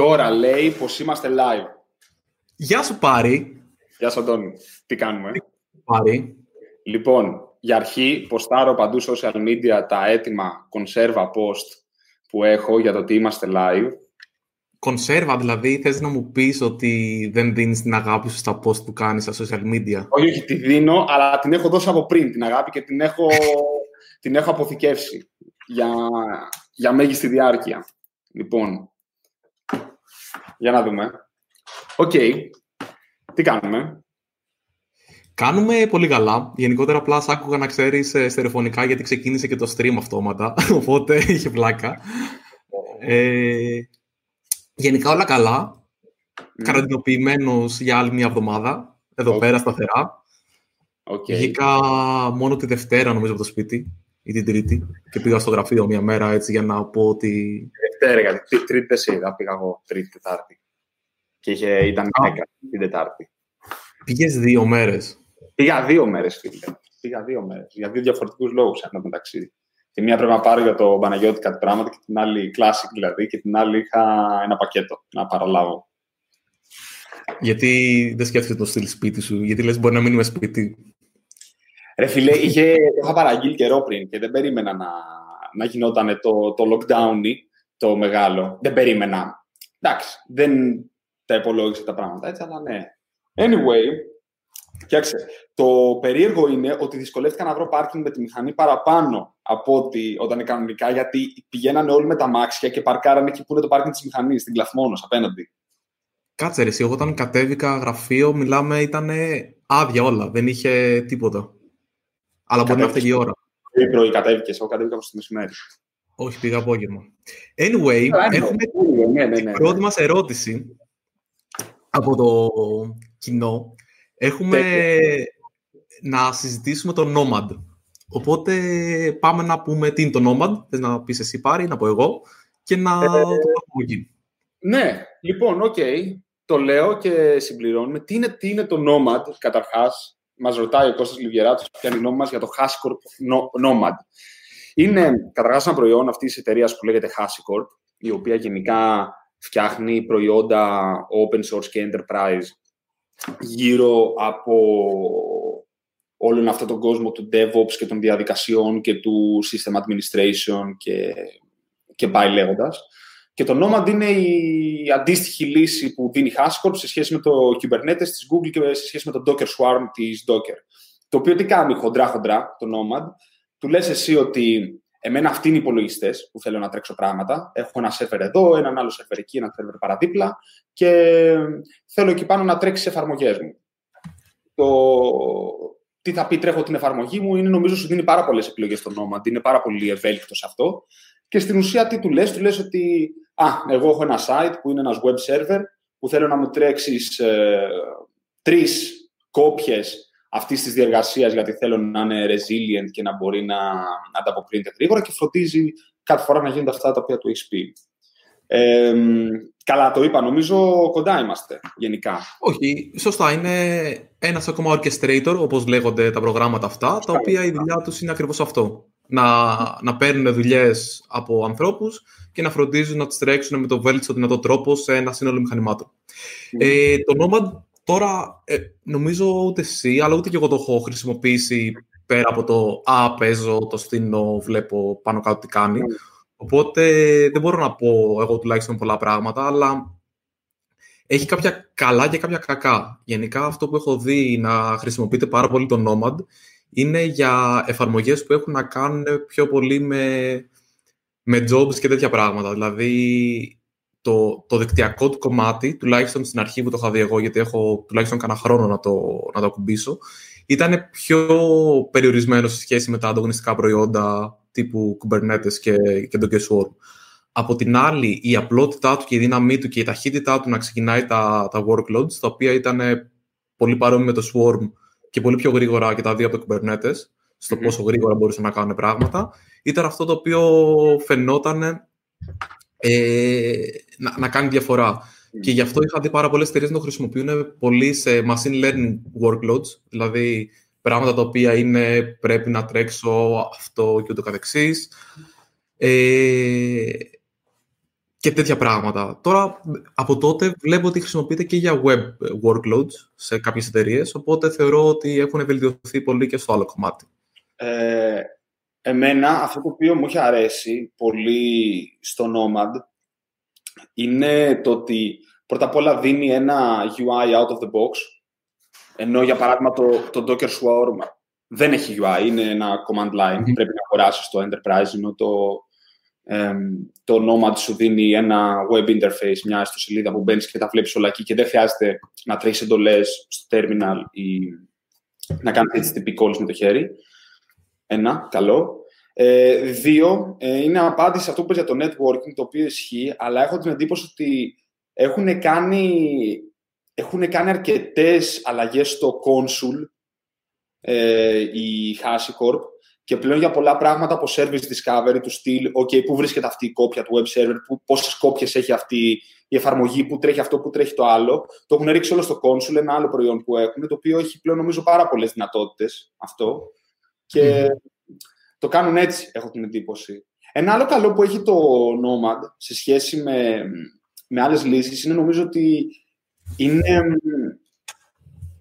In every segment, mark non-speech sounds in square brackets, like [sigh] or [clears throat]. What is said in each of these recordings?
Τώρα λέει πως είμαστε live. Γεια σου Πάρη. Γεια σου Αντώνη. Τι κάνουμε; Πάρη; Λοιπόν, για αρχή ποστάρω παντού social media τα έτοιμα conserva post που έχω για το ότι είμαστε live. Κονσέρβα, δηλαδή, θες να μου πεις ότι δεν δίνεις την αγάπη σου στα post που κάνεις στα social media; Όχι, όχι, τη δίνω, αλλά την έχω δώσει από πριν την αγάπη και την έχω, την έχω αποθηκεύσει για, για μέγιστη διάρκεια. Λοιπόν, για να δούμε. Οκ. Τι κάνουμε; Κάνουμε πολύ καλά. Γενικότερα, απλά σ' άκουγα να ξέρεις στερεοφωνικά γιατί ξεκίνησε και το stream αυτόματα. [laughs] Οπότε είχε πλάκα. Ε, γενικά όλα καλά. Mm. Καραντινοποιημένος για άλλη μια εβδομάδα. Εδώ πέρα σταθερά. Okay. Βγήκα μόνο τη Δευτέρα, νομίζω, από το σπίτι ή την Τρίτη. Και πήγα στο γραφείο μια μέρα έτσι για να πω ότι. Δευτέρα, γιατί Τρίτη δεν σε είδα. Πήγα εγώ Τρίτη, Τετάρτη. Και είχε, ήταν μέγα την Τετάρτη. Πήγες δύο μέρες. Πήγα δύο μέρες, φίλε. Πήγα δύο μέρες. Για δύο διαφορετικούς λόγους ένα μεταξύ. Τη μία πρέπει να πάρω για το Παναγιώτη κάτι πράγματα και την άλλη classic δηλαδή και την άλλη είχα ένα πακέτο να παραλάβω. Γιατί δεν σκέφτεσαι το στείλει σπίτι σου, γιατί λες μπορεί να μείνουμε σπίτι. Ρε φίλε, είχε, είχα παραγγείλει καιρό πριν και δεν περίμενα να, να γινόταν το, το lockdown το μεγάλο. Δεν περίμενα. Εντάξει, δεν τα υπολόγισε τα πράγματα έτσι, αλλά ναι. Anyway, Κοιτάξτε, το περίεργο είναι ότι δυσκολεύτηκα να βρω πάρκινγκ με τη μηχανή παραπάνω από ότι όταν είναι κανονικά, γιατί πηγαίνανε όλοι με τα μάξια και παρκάρανε εκεί που είναι το πάρκινγκ της μηχανής, στην Κλαθμόνος, απέναντι. Κάτσε, ρε, εσύ, εγώ όταν κατέβηκα γραφείο, μιλάμε, ήταν άδεια όλα. Δεν είχε τίποτα. Αλλά μπορεί να φταίει η ώρα. Τι πρωί κατέβηκες, εγώ κατέβηκα στο μεσημέρι. Όχι, πήγα απόγευμα. Anyway, έχουμε ναι, ναι, ναι. την πρώτη μας ερώτηση από το κοινό Έχουμε να συζητήσουμε το Nomad. Οπότε πάμε να πούμε τι είναι το Nomad. Θες να πεις εσύ πάρει, να πω εγώ και να ε, το πούμε εκεί. Ναι, λοιπόν, οκ. Το λέω και συμπληρώνουμε. Τι είναι, τι είναι το Nomad, καταρχάς; Μας ρωτάει ο Κώστας Λιβιεράτος ποια είναι η γνώμη μας για το HashiCorp Nomad. Είναι καταρχάς ένα προϊόν αυτής της εταιρείας που λέγεται HashiCorp, η οποία γενικά φτιάχνει προϊόντα open source και enterprise γύρω από όλον αυτό τον κόσμο του DevOps και των διαδικασιών και του System Administration και, και πάει λέγοντας. Και το Nomad είναι η αντίστοιχη λύση που δίνει HashiCorp σε σχέση με το Kubernetes της Google και σε σχέση με το Docker Swarm της Docker. Το οποίο τι κάνει χοντρά-χοντρά το Nomad. Του λες εσύ ότι Εμένα αυτοί είναι οι υπολογιστές που θέλω να τρέξω πράγματα. Έχω ένα σερβερ εδώ, έναν άλλο σερβερ εκεί, ένα σερβερ παραδίπλα και θέλω εκεί πάνω να τρέξεις εφαρμογές μου. Το τι θα πει τρέχω την εφαρμογή μου είναι νομίζω σου δίνει πάρα πολλές επιλογές στο Nomad. Είναι πάρα πολύ ευέλικτος σε αυτό. Και στην ουσία τι του λες, του λες ότι α, εγώ έχω ένα site που είναι ένας web server που θέλω να μου τρέξεις ε, τρεις κόπιες αυτής της διεργασίας γιατί θέλω να είναι resilient και να μπορεί να ανταποκρίνεται γρήγορα και φροντίζει κάθε φορά να γίνονται αυτά τα οποία του έχεις πει. Ε, καλά το είπα, νομίζω κοντά είμαστε γενικά. Όχι, σωστά. Είναι ένας ακόμα orchestrator, όπως λέγονται τα προγράμματα αυτά, τα οποία η δουλειά τους είναι ακριβώς αυτό. Να, να παίρνουν δουλειές από ανθρώπους και να φροντίζουν να τις τρέξουν με το βέλτιστο δυνατό τρόπο σε ένα σύνολο μηχανημάτων. Ε, το Nomad Τώρα, ε, νομίζω ούτε εσύ, αλλά ούτε και εγώ το έχω χρησιμοποιήσει πέρα από το «Α, παίζω, το στείνω, βλέπω πάνω κάτω τι κάνει». Οπότε δεν μπορώ να πω εγώ τουλάχιστον πολλά πράγματα, αλλά έχει κάποια καλά και κάποια κακά. Γενικά αυτό που έχω δει να χρησιμοποιείται πάρα πολύ το Nomad είναι για εφαρμογές που έχουν να κάνουν πιο πολύ με, με jobs και τέτοια πράγματα. Δηλαδή το, το δικτυακό του κομμάτι, τουλάχιστον στην αρχή που το είχα δει εγώ, γιατί έχω τουλάχιστον κανένα χρόνο να το, να το ακουμπήσω, ήταν πιο περιορισμένο σε σχέση με τα ανταγωνιστικά προϊόντα τύπου Kubernetes και, και το Swarm. Από την άλλη, η απλότητά του και η δύναμή του και η ταχύτητά του να ξεκινάει τα, τα workloads, τα οποία ήταν πολύ παρόμοια με το Swarm και πολύ πιο γρήγορα και τα δύο από το Kubernetes, στο mm πόσο γρήγορα μπορούσαν να κάνουν πράγματα, ήταν αυτό το οποίο φαινόταν ε, να, να κάνει διαφορά. Και γι' αυτό είχα δει πάρα πολλές εταιρείες να το χρησιμοποιούν πολύ σε machine learning workloads, δηλαδή πράγματα τα οποία είναι πρέπει να τρέξω αυτό και ούτω καθεξής. Ε, και τέτοια πράγματα. Τώρα, από τότε βλέπω ότι χρησιμοποιείται και για web workloads σε κάποιες εταιρείες, οπότε θεωρώ ότι έχουν βελτιωθεί πολύ και στο άλλο κομμάτι. Ε, εμένα, αυτό το οποίο μου έχει αρέσει πολύ στο Nomad είναι το ότι πρώτα απ' όλα δίνει ένα UI out of the box, ενώ για παράδειγμα το, το Docker Swarm δεν έχει UI, είναι ένα command line, πρέπει να αγοράσεις το Enterprise, ενώ το, το Nomad σου δίνει ένα web interface, μια ιστοσελίδα που μπαίνεις και τα βλέπεις όλα εκεί και δεν χρειάζεται να τρέχεις εντολές στο terminal ή να κάνεις HTTP calls με το χέρι. Ένα, καλό. Ε, δύο, ε, είναι απάντηση σε αυτό που είπες για το networking, το οποίο ισχύει, αλλά έχω την εντύπωση ότι έχουν κάνει, έχουν κάνει αρκετές αλλαγές στο console ε, η HashiCorp και πλέον για πολλά πράγματα από service discovery του στυλ, OK, πού βρίσκεται αυτή η κόπια του web server, που, πόσες κόπιες έχει αυτή η εφαρμογή, που τρέχει αυτό, που τρέχει το άλλο. Το έχουν ρίξει όλο στο console, ένα άλλο προϊόν που έχουν, το οποίο έχει πλέον νομίζω πάρα πολλές δυνατότητες αυτό. Και το κάνουν έτσι, έχω την εντύπωση. Ένα άλλο καλό που έχει το Nomad σε σχέση με, με άλλες λύσεις είναι νομίζω ότι είναι,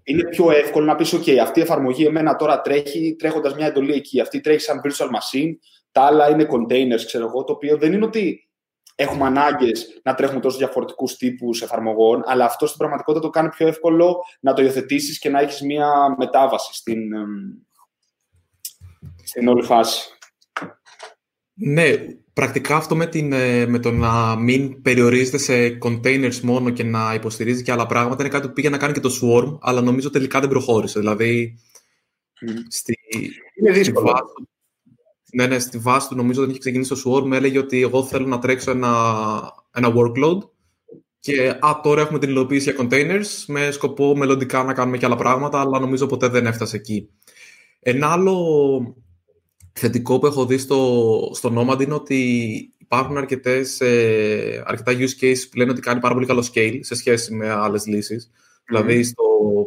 είναι πιο εύκολο να πεις «OK, αυτή η εφαρμογή εμένα τώρα τρέχει τρέχοντας μια εντολή εκεί, αυτή τρέχει σαν virtual machine, τα άλλα είναι containers, ξέρω εγώ, το οποίο δεν είναι ότι έχουμε ανάγκες να τρέχουμε τόσο διαφορετικούς τύπους εφαρμογών, αλλά αυτό στην πραγματικότητα το κάνει πιο εύκολο να το υιοθετήσεις και να έχεις μια μετάβαση στην, στην όλη φάση. Ναι, πρακτικά αυτό με, την, ε, με το να μην περιορίζεται σε containers μόνο και να υποστηρίζει και άλλα πράγματα είναι κάτι που πήγε να κάνει και το Swarm, αλλά νομίζω τελικά δεν προχώρησε. Δηλαδή, στη, είναι δύσκολο. Στη βάση, ναι, ναι, στη βάση του νομίζω δεν είχε ξεκινήσει το Swarm, έλεγε ότι εγώ θέλω να τρέξω ένα, ένα workload και α, τώρα έχουμε την υλοποίηση για containers με σκοπό μελλοντικά να κάνουμε και άλλα πράγματα, αλλά νομίζω ποτέ δεν έφτασε εκεί. Ένα άλλο θετικό που έχω δει στο, στο Nomad είναι ότι υπάρχουν αρκετές, ε, αρκετά use cases που λένε ότι κάνει πάρα πολύ καλό scale σε σχέση με άλλες λύσεις. Δηλαδή στο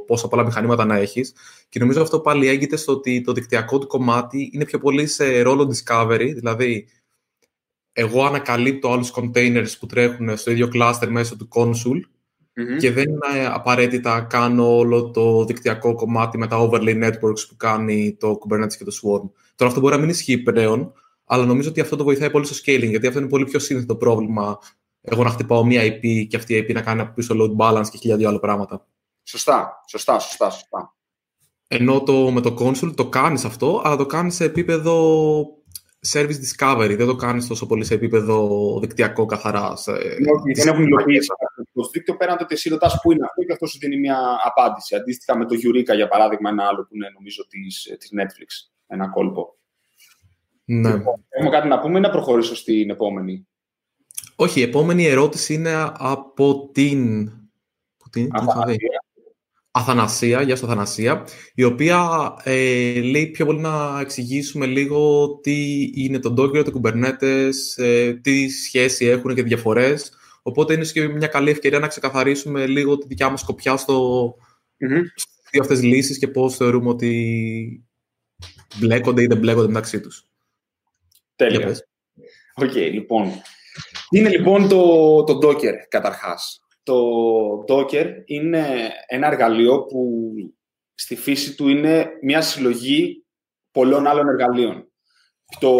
πόσα πολλά μηχανήματα να έχεις. Και νομίζω αυτό πάλι έγκυται στο ότι το δικτυακό του κομμάτι είναι πιο πολύ σε ρόλο discovery. Δηλαδή, εγώ ανακαλύπτω άλλους containers που τρέχουν στο ίδιο cluster μέσω του console και δεν είναι απαραίτητα κάνω όλο το δικτυακό κομμάτι με τα overlay networks που κάνει το Kubernetes και το Swarm. Τώρα αυτό μπορεί να μην ισχύει πλέον, αλλά νομίζω ότι αυτό το βοηθάει πολύ στο scaling, γιατί αυτό είναι πολύ πιο σύνθετο πρόβλημα. Εγώ να χτυπάω μία IP και αυτή η IP να κάνει από πίσω load balance και χίλια δύο άλλα πράγματα. Σωστά, σωστά, σωστά, σωστά. Ενώ το, με το console το κάνεις αυτό, αλλά το κάνεις σε επίπεδο service discovery. Δεν το κάνεις τόσο πολύ σε επίπεδο δικτυακό καθαρά. Σε... Όχι, δεν έχουν υλοποιήσει το δίκτυο πέραν το ότι εσύ ρωτάς πού είναι αυτό και αυτό σου δίνει μια απάντηση. Αντίστοιχα με το Eureka, για παράδειγμα, ένα άλλο που είναι νομίζω της, της Netflix ένα κόλπο. Ναι. Έχουμε κάτι να πούμε ή να προχωρήσω στην επόμενη; Όχι, η επόμενη ερώτηση είναι από την... την Αθανασία. Αθανασία, γεια σου Αθανασία, η οποία ε, λέει πιο πολύ να εξηγήσουμε λίγο τι είναι το Docker, το Kubernetes, ε, τι σχέση έχουν και διαφορές. Οπότε είναι και μια καλή ευκαιρία να ξεκαθαρίσουμε λίγο τη δικιά μας σκοπιά στο, mm-hmm. δύο αυτές λύσεις και πώς θεωρούμε ότι μπλέκονται ή δεν μπλέκονται μεταξύ τους. Τέλεια. OK, okay, λοιπόν. Είναι λοιπόν το, το Docker, καταρχάς. Το Docker είναι ένα εργαλείο που στη φύση του είναι μια συλλογή πολλών άλλων εργαλείων. Το,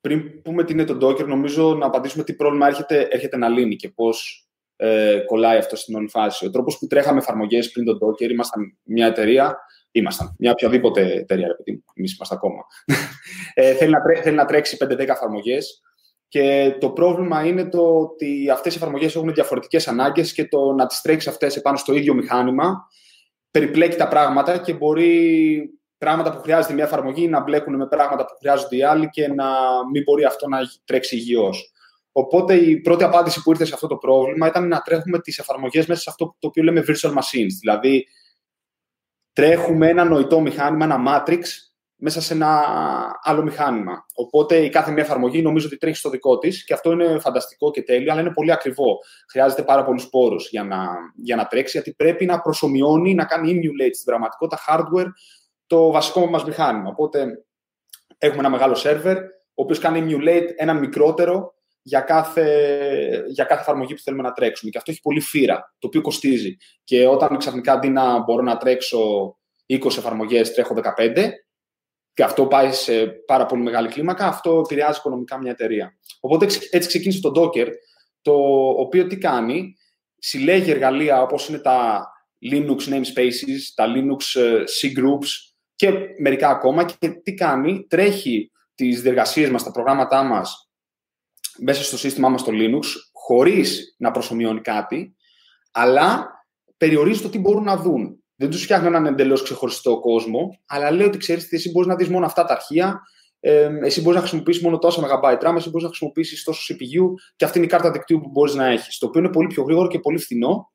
πριν πούμε τι είναι το Docker, νομίζω να απαντήσουμε τι πρόβλημα έρχεται, έρχεται να λύνει και πώς ε, κολλάει αυτό στην όλη φάση. Ο τρόπος που τρέχαμε εφαρμογές πριν το Docker, ήμασταν μια εταιρεία Ήμασταν. Μια οποιαδήποτε εταιρεία, επειδή εμείς είμαστε ακόμα. ε, θέλει, να θέλει να τρέξει 5-10 εφαρμογές. Και το πρόβλημα είναι το ότι αυτές οι εφαρμογές έχουν διαφορετικές ανάγκες και το να τις τρέξεις αυτές επάνω στο ίδιο μηχάνημα περιπλέκει τα πράγματα και μπορεί πράγματα που χρειάζεται μια εφαρμογή να μπλέκουν με πράγματα που χρειάζονται οι άλλοι και να μην μπορεί αυτό να τρέξει υγιώς. Οπότε η πρώτη απάντηση που ήρθε σε αυτό το πρόβλημα ήταν να τρέχουμε τις εφαρμογές μέσα σε αυτό το οποίο λέμε virtual machines. Δηλαδή, τρέχουμε ένα νοητό μηχάνημα, ένα matrix, μέσα σε ένα άλλο μηχάνημα. Οπότε η κάθε μια εφαρμογή νομίζω ότι τρέχει στο δικό της και αυτό είναι φανταστικό και τέλειο, αλλά είναι πολύ ακριβό. Χρειάζεται πάρα πολλούς πόρους για να, για να τρέξει, γιατί πρέπει να προσωμιώνει, να κάνει emulate στην πραγματικότητα hardware το βασικό μας μηχάνημα. Οπότε έχουμε ένα μεγάλο server, ο οποίος κάνει emulate ένα μικρότερο για κάθε, για κάθε εφαρμογή που θέλουμε να τρέξουμε. Και αυτό έχει πολύ φύρα, το οποίο κοστίζει. Και όταν ξαφνικά αντί να μπορώ να τρέξω 20 εφαρμογές, τρέχω 15, και αυτό πάει σε πάρα πολύ μεγάλη κλίμακα, αυτό επηρεάζει οικονομικά μια εταιρεία. Οπότε έτσι ξεκίνησε το Docker, το οποίο τι κάνει, συλλέγει εργαλεία όπως είναι τα Linux namespaces, τα Linux ε, C-groups και μερικά ακόμα και τι κάνει, τρέχει τις διεργασίες μας, τα προγράμματά μας μέσα στο σύστημά μας στο Linux, χωρίς να προσωμιώνει κάτι, αλλά περιορίζει το τι μπορούν να δουν. Δεν τους φτιάχνει έναν εντελώς ξεχωριστό κόσμο, αλλά λέει ότι ξέρεις ότι εσύ μπορείς να δεις μόνο αυτά τα αρχεία, ε, εσύ μπορείς να χρησιμοποιήσεις μόνο τόσα MB RAM, εσύ μπορείς να χρησιμοποιήσεις τόσο CPU και αυτή είναι η κάρτα δικτύου που μπορείς να έχεις. Το οποίο είναι πολύ πιο γρήγορο και πολύ φθηνό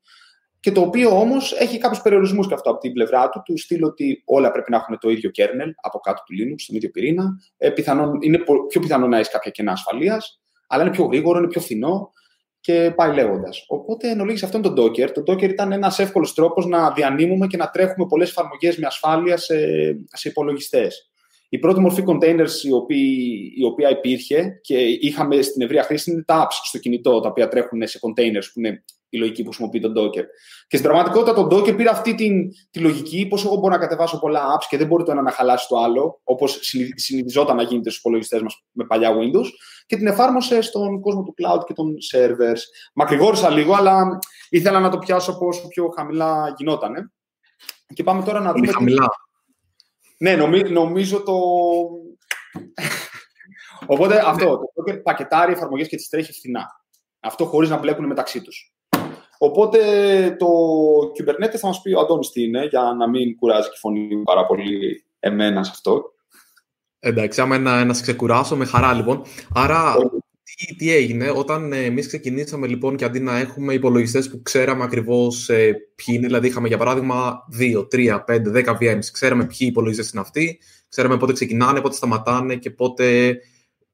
και το οποίο όμως έχει κάποιους περιορισμούς και αυτό από την πλευρά του, του στείλω ότι όλα πρέπει να έχουν το ίδιο kernel από κάτω του Linux, τον ίδιο πυρήνα. Ε, πιθανόν, είναι πιο πιθανό να έχεις κάποια κενά ασφαλείας, αλλά είναι πιο γρήγορο, είναι πιο φθηνό και πάει λέγοντας. Οπότε, εν ολίγη, αυτό είναι το Docker. Το Docker ήταν ένας εύκολος τρόπος να διανύμουμε και να τρέχουμε πολλές εφαρμογές με ασφάλεια σε, σε υπολογιστές. Η πρώτη μορφή containers η οποία, η οποία υπήρχε και είχαμε στην ευρεία χρήση είναι τα apps στο κινητό, τα οποία τρέχουν σε containers, που είναι η λογική που χρησιμοποιεί τον Docker. Και στην πραγματικότητα τον Docker πήρε αυτή την, τη λογική, πώς εγώ μπορώ να κατεβάσω πολλά apps και δεν μπορεί το ένα να χαλάσει το άλλο, όπως συνηθιζόταν να γίνεται στους υπολογιστές μας με παλιά Windows, και την εφάρμοσε στον κόσμο του cloud και των servers. Μακρηγόρησα λίγο, αλλά ήθελα να το πιάσω από όσο πιο χαμηλά γινότανε. Και πάμε τώρα να δούμε. Είναι χαμηλά. Ναι, νομίζω το. Οπότε αυτό, το Docker πακετάρει εφαρμογές και τις τρέχει φθηνά. Αυτό χωρίς να μπλέκουν μεταξύ τους. Οπότε το Kubernetes θα μας πει ο Αντώνης τι είναι, για να μην κουράζει και η φωνή πάρα πολύ εμένα σε αυτό. Εντάξει, άμα να, να σε ξεκουράσω, με χαρά λοιπόν. Άρα, τι, τι έγινε, όταν ε, εμείς ξεκινήσαμε λοιπόν και αντί να έχουμε υπολογιστές που ξέραμε ακριβώς ε, ποιοι είναι, δηλαδή είχαμε για παράδειγμα 2, 3, 5, 10 VMs, ξέραμε ποιοι υπολογιστές είναι αυτοί, ξέραμε πότε ξεκινάνε, πότε σταματάνε και πότε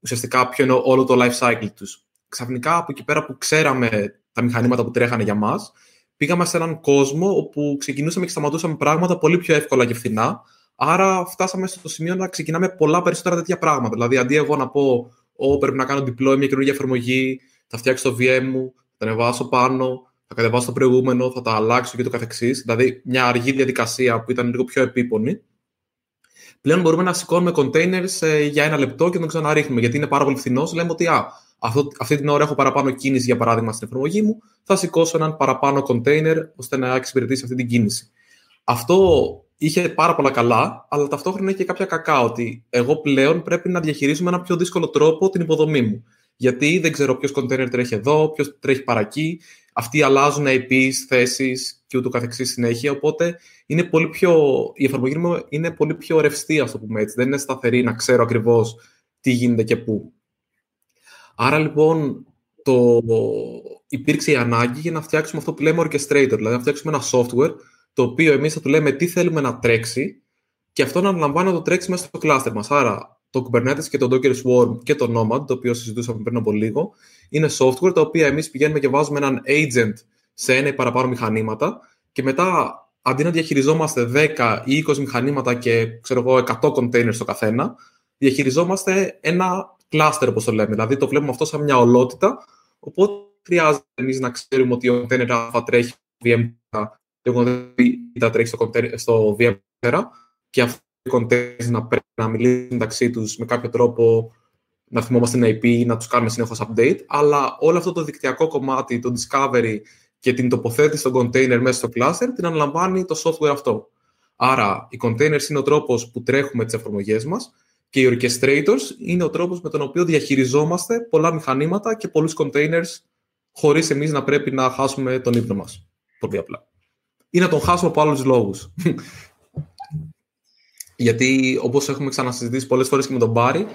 ουσιαστικά ποιο είναι όλο το life cycle τους. Ξαφνικά από εκεί πέρα που ξέραμε τα μηχανήματα που τρέχανε για μας, πήγαμε σε έναν κόσμο όπου ξεκινούσαμε και σταματούσαμε πράγματα πολύ πιο εύκολα και φθηνά. Άρα φτάσαμε στο σημείο να ξεκινάμε πολλά περισσότερα τέτοια πράγματα. Δηλαδή, αντί εγώ να πω, Ω, πρέπει να κάνω deploy μια καινούργια εφαρμογή, θα φτιάξω το VM μου, θα ανεβάσω πάνω, θα κατεβάσω το προηγούμενο, θα τα αλλάξω και το καθεξής. Δηλαδή, μια αργή διαδικασία που ήταν λίγο πιο επίπονη. Πλέον μπορούμε να σηκώνουμε containers ε, για ένα λεπτό και να τον ξαναρίχνουμε, γιατί είναι πάρα πολύ φθηνός. Λέμε ότι α, αυτό, αυτή την ώρα έχω παραπάνω κίνηση, για παράδειγμα, στην εφαρμογή μου, θα σηκώσω έναν παραπάνω container ώστε να εξυπηρετήσει αυτή την κίνηση. Αυτό είχε πάρα πολλά καλά, αλλά ταυτόχρονα είχε κάποια κακά, ότι εγώ πλέον πρέπει να διαχειρίσω με ένα πιο δύσκολο τρόπο την υποδομή μου. Γιατί δεν ξέρω ποιος container τρέχει εδώ, ποιος τρέχει παρακεί, αυτοί αλλάζουν IPs, θέσεις και ούτω καθεξής συνέχεια. Οπότε είναι πολύ πιο, η εφαρμογή μου είναι πολύ πιο ρευστή, ας το πούμε έτσι. Δεν είναι σταθερή να ξέρω ακριβώς τι γίνεται και πού. Άρα λοιπόν το... υπήρξε η ανάγκη για να φτιάξουμε αυτό που λέμε orchestrator, δηλαδή να φτιάξουμε ένα software το οποίο εμείς θα του λέμε τι θέλουμε να τρέξει και αυτό να αναλαμβάνει να το τρέξει μέσα στο cluster μας. Άρα το Kubernetes και το Docker Swarm και το Nomad, το οποίο συζητούσαμε πριν από λίγο, είναι software τα οποία εμείς πηγαίνουμε και βάζουμε έναν agent σε ένα ή παραπάνω μηχανήματα και μετά αντί να διαχειριζόμαστε 10 ή 20 μηχανήματα και ξέρω εγώ 100 containers στο καθένα, διαχειριζόμαστε ένα cluster, όπως το λέμε. Δηλαδή το βλέπουμε αυτό σαν μια ολότητα. Οπότε χρειάζεται εμείς να ξέρουμε ότι ο container Α τρέχει στο VM και ο container τρέχει στο, στο VM και αυτοί οι containers να πρέπει να μιλήσουν μεταξύ τους με κάποιο τρόπο να θυμόμαστε ένα IP ή να τους κάνουμε συνεχώ update. Αλλά όλο αυτό το δικτυακό κομμάτι, το discovery και την τοποθέτηση των container μέσα στο cluster την αναλαμβάνει το software αυτό. Άρα, οι containers είναι ο τρόπος που τρέχουμε τις εφαρμογές μας και οι orchestrators είναι ο τρόπος με τον οποίο διαχειριζόμαστε πολλά μηχανήματα και πολλούς containers χωρίς εμείς να πρέπει να χάσουμε τον ύπνο μας. Πολύ απλά. Ή να τον χάσουμε από άλλους λόγους. Γιατί όπως έχουμε ξανασυζητήσει πολλές φορές και με τον Μπάρι,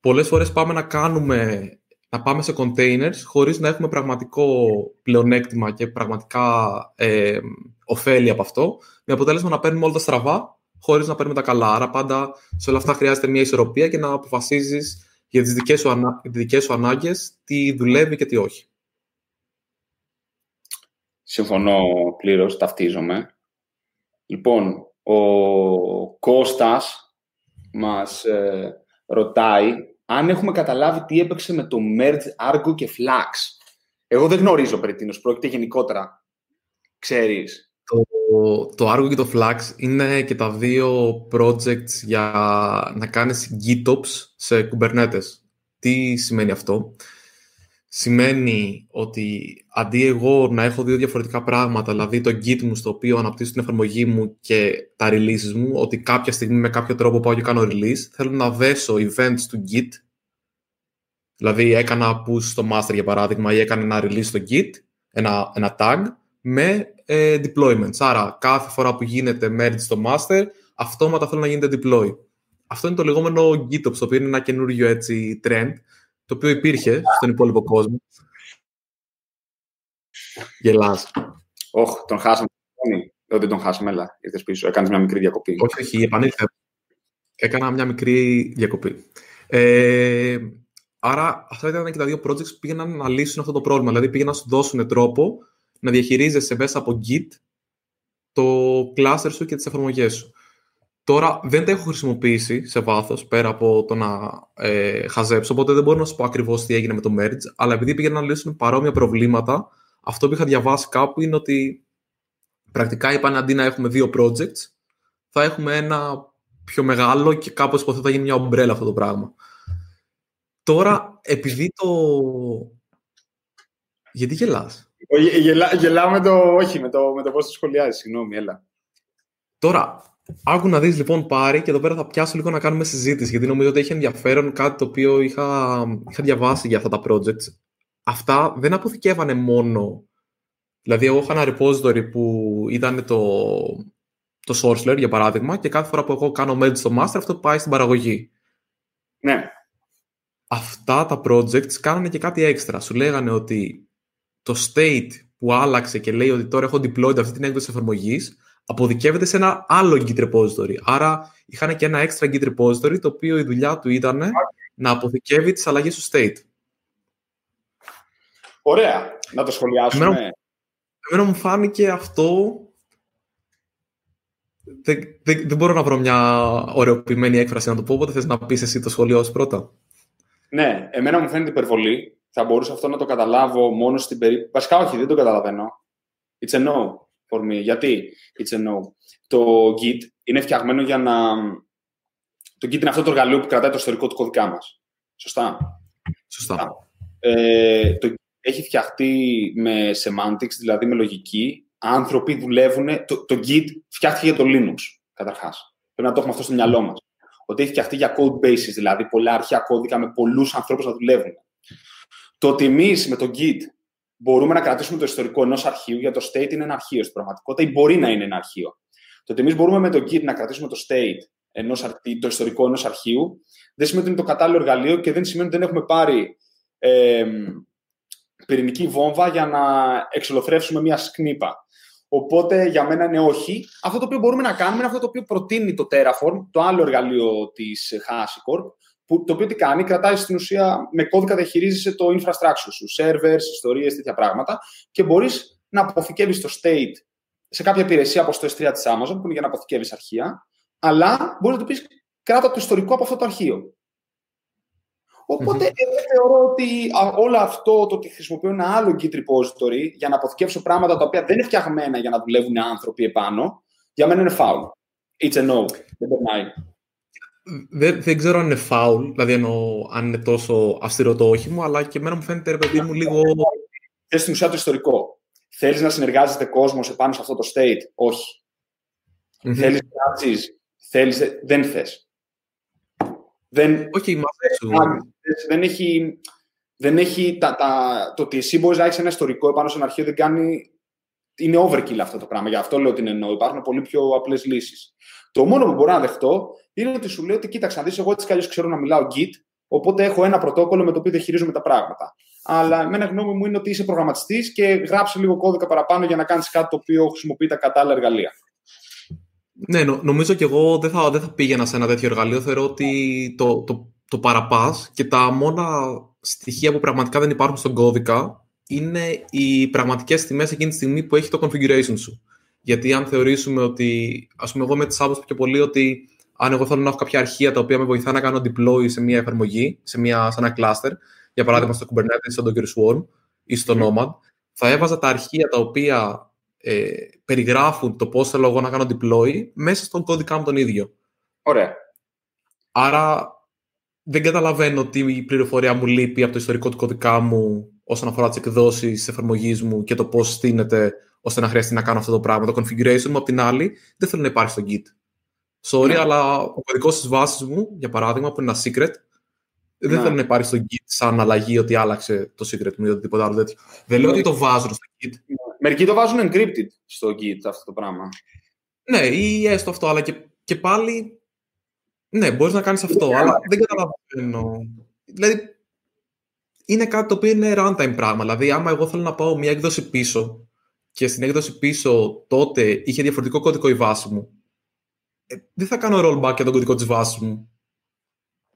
πολλές φορές πάμε να κάνουμε να πάμε σε containers χωρίς να έχουμε πραγματικό πλεονέκτημα και πραγματικά ε, ωφέλη από αυτό, με αποτέλεσμα να παίρνουμε όλα τα στραβά χωρίς να παίρνουμε τα καλά. Άρα πάντα σε όλα αυτά χρειάζεται μια ισορροπία και να αποφασίζεις για τις δικές σου, ανα... σου ανάγκες τι δουλεύει και τι όχι. Συμφωνώ πλήρως, ταυτίζομαι. Λοιπόν, ο Κώστας μας ε, ρωτάει αν έχουμε καταλάβει τι έπαιξε με το merge Argo και Flux. Εγώ δεν γνωρίζω περί τίνος πρόκειται γενικότερα. Ξέρεις. Το, το Argo και το Flux είναι και τα δύο projects για να κάνεις GitOps σε Kubernetes. Τι σημαίνει αυτό; Σημαίνει ότι αντί εγώ να έχω δύο διαφορετικά πράγματα, δηλαδή το Git μου στο οποίο αναπτύσσω την εφαρμογή μου και τα releases μου, ότι κάποια στιγμή με κάποιο τρόπο πάω και κάνω release, θέλω να δέσω events του Git, δηλαδή έκανα push στο master για παράδειγμα ή έκανα ένα release στο Git, ένα, ένα tag, με ε, deployments. Άρα κάθε φορά που γίνεται merge στο master, αυτόματα θέλω να γίνεται deploy. Αυτό είναι το λεγόμενο GitOps, το οποίο είναι ένα καινούριο έτσι trend, το οποίο υπήρχε στον υπόλοιπο κόσμο. Γελάς. Όχι, τον χάσαμε. Δεν τον χάσαμε, έλα, ήρθες πίσω. Έκανες μια μικρή διακοπή. Όχι, όχι, επανήλθε. Έκανα μια μικρή διακοπή. Ε, άρα, αυτά ήταν και τα δύο projects που πήγαιναν να λύσουν αυτό το πρόβλημα. Δηλαδή, πήγαιναν να σου δώσουν τρόπο να διαχειρίζεσαι μέσα από Git το cluster σου και τις εφαρμογές σου. Τώρα δεν τα έχω χρησιμοποιήσει σε βάθος πέρα από το να ε, χαζέψω, οπότε δεν μπορώ να σου πω ακριβώς τι έγινε με το merge. Αλλά επειδή πήγαιναν να λύσουν παρόμοια προβλήματα, αυτό που είχα διαβάσει κάπου είναι ότι πρακτικά είπαν αντί να έχουμε δύο projects, θα έχουμε ένα πιο μεγάλο και κάπως υποθέτω θα γίνει μια ομπρέλα αυτό το πράγμα. Τώρα, επειδή το. Γιατί γελάς; Γελά, γελάω με το, όχι, με το, με το πώς το σχολιάζεις, συγγνώμη, έλα. Τώρα, Άκου να δεις λοιπόν πάρει και εδώ πέρα θα πιάσω λίγο να κάνουμε συζήτηση γιατί νομίζω ότι έχει ενδιαφέρον κάτι το οποίο είχα, είχα διαβάσει για αυτά τα projects. Αυτά δεν αποθηκεύανε μόνο. Δηλαδή εγώ είχα ένα repository που ήταν το, το Sourceler για παράδειγμα και κάθε φορά που εγώ κάνω merge στο master αυτό πάει στην παραγωγή. Ναι. Αυτά τα projects κάνανε και κάτι έξτρα. Σου λέγανε ότι το state που άλλαξε και λέει ότι τώρα έχω deployed αυτή την έκδοση εφαρμογής αποδικεύεται σε ένα άλλο Git repository. Άρα είχαν και ένα extra Git repository το οποίο η δουλειά του ήταν να αποθηκεύει τις αλλαγές του state. Ωραία. Να το σχολιάσουμε. Εμένα, εμένα μου φάνηκε αυτό... Δεν, δεν, δεν, μπορώ να βρω μια ωρεοποιημένη έκφραση να το πω, οπότε θες να πεις εσύ το σχολείο σου πρώτα. Ναι, εμένα μου φαίνεται υπερβολή. Θα μπορούσα αυτό να το καταλάβω μόνο στην περίπτωση... Βασικά όχι, δεν το καταλαβαίνω. It's a no for me. Γιατί; It's a no. Το Git είναι φτιαγμένο για να... Το Git είναι αυτό το εργαλείο που κρατάει το ιστορικό του κώδικά μας. Σωστά; Σωστά. Ε, το έχει φτιαχτεί με semantics, δηλαδή με λογική. Άνθρωποι δουλεύουν... Το, το Git φτιάχτηκε για το Linux, καταρχάς. Πρέπει να το έχουμε αυτό στο μυαλό μας. Ότι έχει φτιαχτεί για code bases, δηλαδή πολλά αρχαία κώδικα με πολλούς ανθρώπους να δουλεύουν. Το ότι εμείς με το Git μπορούμε να κρατήσουμε το ιστορικό ενός αρχείου, γιατί το state είναι ένα αρχείο στην πραγματικότητα ή μπορεί να είναι ένα αρχείο. Το ότι εμείς μπορούμε με το Git να κρατήσουμε το state, ενός, το ιστορικό ενός αρχείου, δεν σημαίνει ότι είναι το κατάλληλο εργαλείο και δεν σημαίνει ότι δεν έχουμε πάρει ε, πυρηνική βόμβα για να εξολοθρεύσουμε μια σκνήπα. Οπότε για μένα είναι όχι. Αυτό το οποίο μπορούμε να κάνουμε είναι αυτό το οποίο προτείνει το Terraform, το άλλο εργαλείο της HashiCorp, που, το οποίο τι κάνει, κρατάει στην ουσία με κώδικα διαχειρίζεσαι το infrastructure σου, servers, ιστορίες, τέτοια πράγματα και μπορείς να αποθηκεύεις το state σε κάποια υπηρεσία όπως το S3 της Amazon, που είναι για να αποθηκεύεις αρχεία, αλλά μπορείς να του πεις κράτα το ιστορικό από αυτό το αρχείο. Οπότε, mm-hmm. θεωρώ ότι όλο αυτό το ότι χρησιμοποιώ ένα άλλο Git repository για να αποθηκεύσω πράγματα τα οποία δεν είναι φτιαγμένα για να δουλεύουν άνθρωποι επάνω, για μένα είναι foul. It's a no. Δεν περνάει δεν, δεν ξέρω αν είναι foul, δηλαδή εννοώ αν είναι τόσο αυστηρό το όχημα, αλλά και εμένα μου φαίνεται, ρε παιδί μου, λίγο... Θες στην ουσία το ιστορικό. Θέλεις να συνεργάζεται κόσμος επάνω σε αυτό το state; Όχι. Mm-hmm. Θέλεις Θέλεις... Δεν θες. Δεν... Όχι, δεν έχει... Δεν έχει τα, τα, το ότι εσύ μπορείς να έχεις ένα ιστορικό επάνω σε ένα αρχείο δεν κάνει. Είναι overkill αυτό το πράγμα. Γι' αυτό λέω ότι είναι εννοώ. Υπάρχουν πολύ πιο απλές λύσεις. Το μόνο που μπορώ να δεχτώ είναι ότι σου λέει ότι κοίταξε να δεις, εγώ έτσι κι ξέρω να μιλάω Git, οπότε έχω ένα πρωτόκολλο με το οποίο διαχειρίζομαι τα πράγματα. Αλλά εμένα γνώμη μου είναι ότι είσαι προγραμματιστής και γράψει λίγο κώδικα παραπάνω για να κάνεις κάτι το οποίο χρησιμοποιεί τα κατάλληλα εργαλεία. Ναι, νο, νομίζω και εγώ δεν θα, δεν θα πήγαινα σε ένα τέτοιο εργαλείο. Θεωρώ ότι το, το, το παραπάς και τα μόνα στοιχεία που πραγματικά δεν υπάρχουν στον κώδικα είναι οι πραγματικές τιμές εκείνη τη στιγμή που έχει το configuration σου. Γιατί αν θεωρήσουμε ότι, ας πούμε, εγώ με της άποψη πιο πολύ ότι αν εγώ θέλω να έχω κάποια αρχεία τα οποία με βοηθά να κάνω deploy σε μια εφαρμογή, σε, μια, σε ένα cluster, για παράδειγμα στο Kubernetes, στο Docker Swarm ή στο Nomad, θα έβαζα τα αρχεία τα οποία ε, περιγράφουν το πώς θέλω εγώ να κάνω deploy μέσα στον κώδικα μου τον ίδιο. Ωραία. Άρα δεν καταλαβαίνω τι η πληροφορία μου λείπει από το ιστορικό του κωδικά μου όσον αφορά τις εκδόσεις της εφαρμογής μου και το πώς στείνεται ώστε να χρειαστεί να κάνω αυτό το πράγμα. Το configuration μου, απ' την άλλη, δεν θέλω να υπάρχει στο Git. Sorry, ναι. αλλά ο κωδικός της βάσης μου, για παράδειγμα, που είναι ένα secret, δεν ναι. θέλω να υπάρχει στο Git σαν αλλαγή ότι άλλαξε το secret μου ή οτιδήποτε άλλο τέτοιο. Δεν λέω ότι το βάζουν στο Git. Μερικοί το βάζουν encrypted στο Git αυτό το πράγμα. Ναι, ή έστω αυτό, αλλά και, και πάλι. Ναι, μπορείς να κάνεις αυτό, αλλά δεν καταλαβαίνω. Δηλαδή, είναι κάτι το οποίο είναι runtime πράγμα. Δηλαδή, άμα εγώ θέλω να πάω μια έκδοση πίσω και στην έκδοση πίσω τότε είχε διαφορετικό κωδικό η βάση μου, ε, δεν θα κάνω rollback για τον κωδικό της βάσης μου.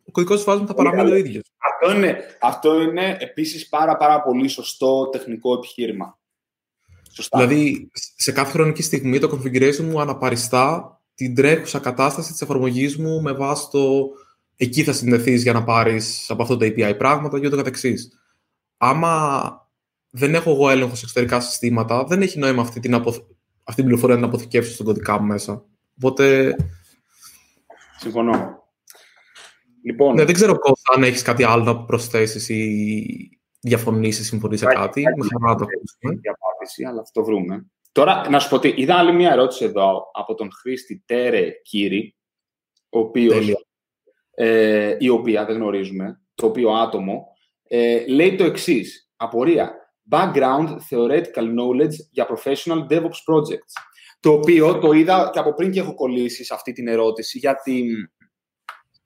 Ο κωδικός της βάσης μου θα παραμείνει ο ίδιος. Αυτό είναι, αυτό είναι επίσης πάρα, πάρα πολύ σωστό τεχνικό επιχείρημα. Σωστά. Δηλαδή, σε κάθε χρονική στιγμή το configuration μου αναπαριστά την τρέχουσα κατάσταση της εφαρμογής μου με βάση το εκεί θα συνδεθείς για να πάρεις από αυτό το API πράγματα και ούτω καθεξής. Άμα δεν έχω εγώ έλεγχο σε εξωτερικά συστήματα, δεν έχει νόημα αυτή την, αυτή την πληροφορία να την αποθηκεύσω στον κωδικά μου μέσα. Οπότε. Συμφωνώ. Λοιπόν... Ναι, δεν ξέρω πώς, αν έχεις κάτι άλλο να προσθέσεις ή διαφωνήσεις, συμφωνείς σε κάτι. Με χαρά να το ακούσουμε. απάντηση, αλλά αυτό βρούμε. Τώρα, να σου πω ότι είδα άλλη μια ερώτηση εδώ από τον χρήστη Τέρε Κύρι, ο οποίος ε, η οποία δεν γνωρίζουμε, το οποίο άτομο, ε, λέει το εξής. Απορία. Background theoretical knowledge για professional DevOps projects. Το οποίο το είδα και από πριν και έχω κολλήσει σε αυτή την ερώτηση, γιατί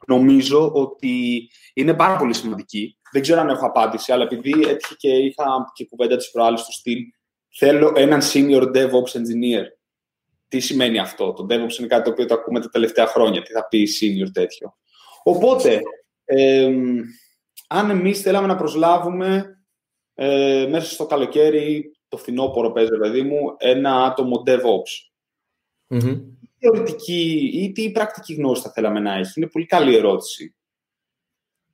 νομίζω ότι είναι πάρα πολύ σημαντική. Δεν ξέρω αν έχω απάντηση, αλλά επειδή έτυχε και είχα και κουβέντα της προάλλης στο στυλ, θέλω έναν senior DevOps engineer. Τι σημαίνει αυτό; Το DevOps είναι κάτι το οποίο το ακούμε τα τελευταία χρόνια. Τι θα πει senior τέτοιο; Οπότε, αν εμείς θέλαμε να προσλάβουμε ε, μέσα στο καλοκαίρι, το φθινόπωρο παίζει, παιδί μου, ένα άτομο DevOps. Mm-hmm. Τι θεωρητική ή τι πρακτική γνώση θα θέλαμε να έχει; Είναι πολύ καλή ερώτηση.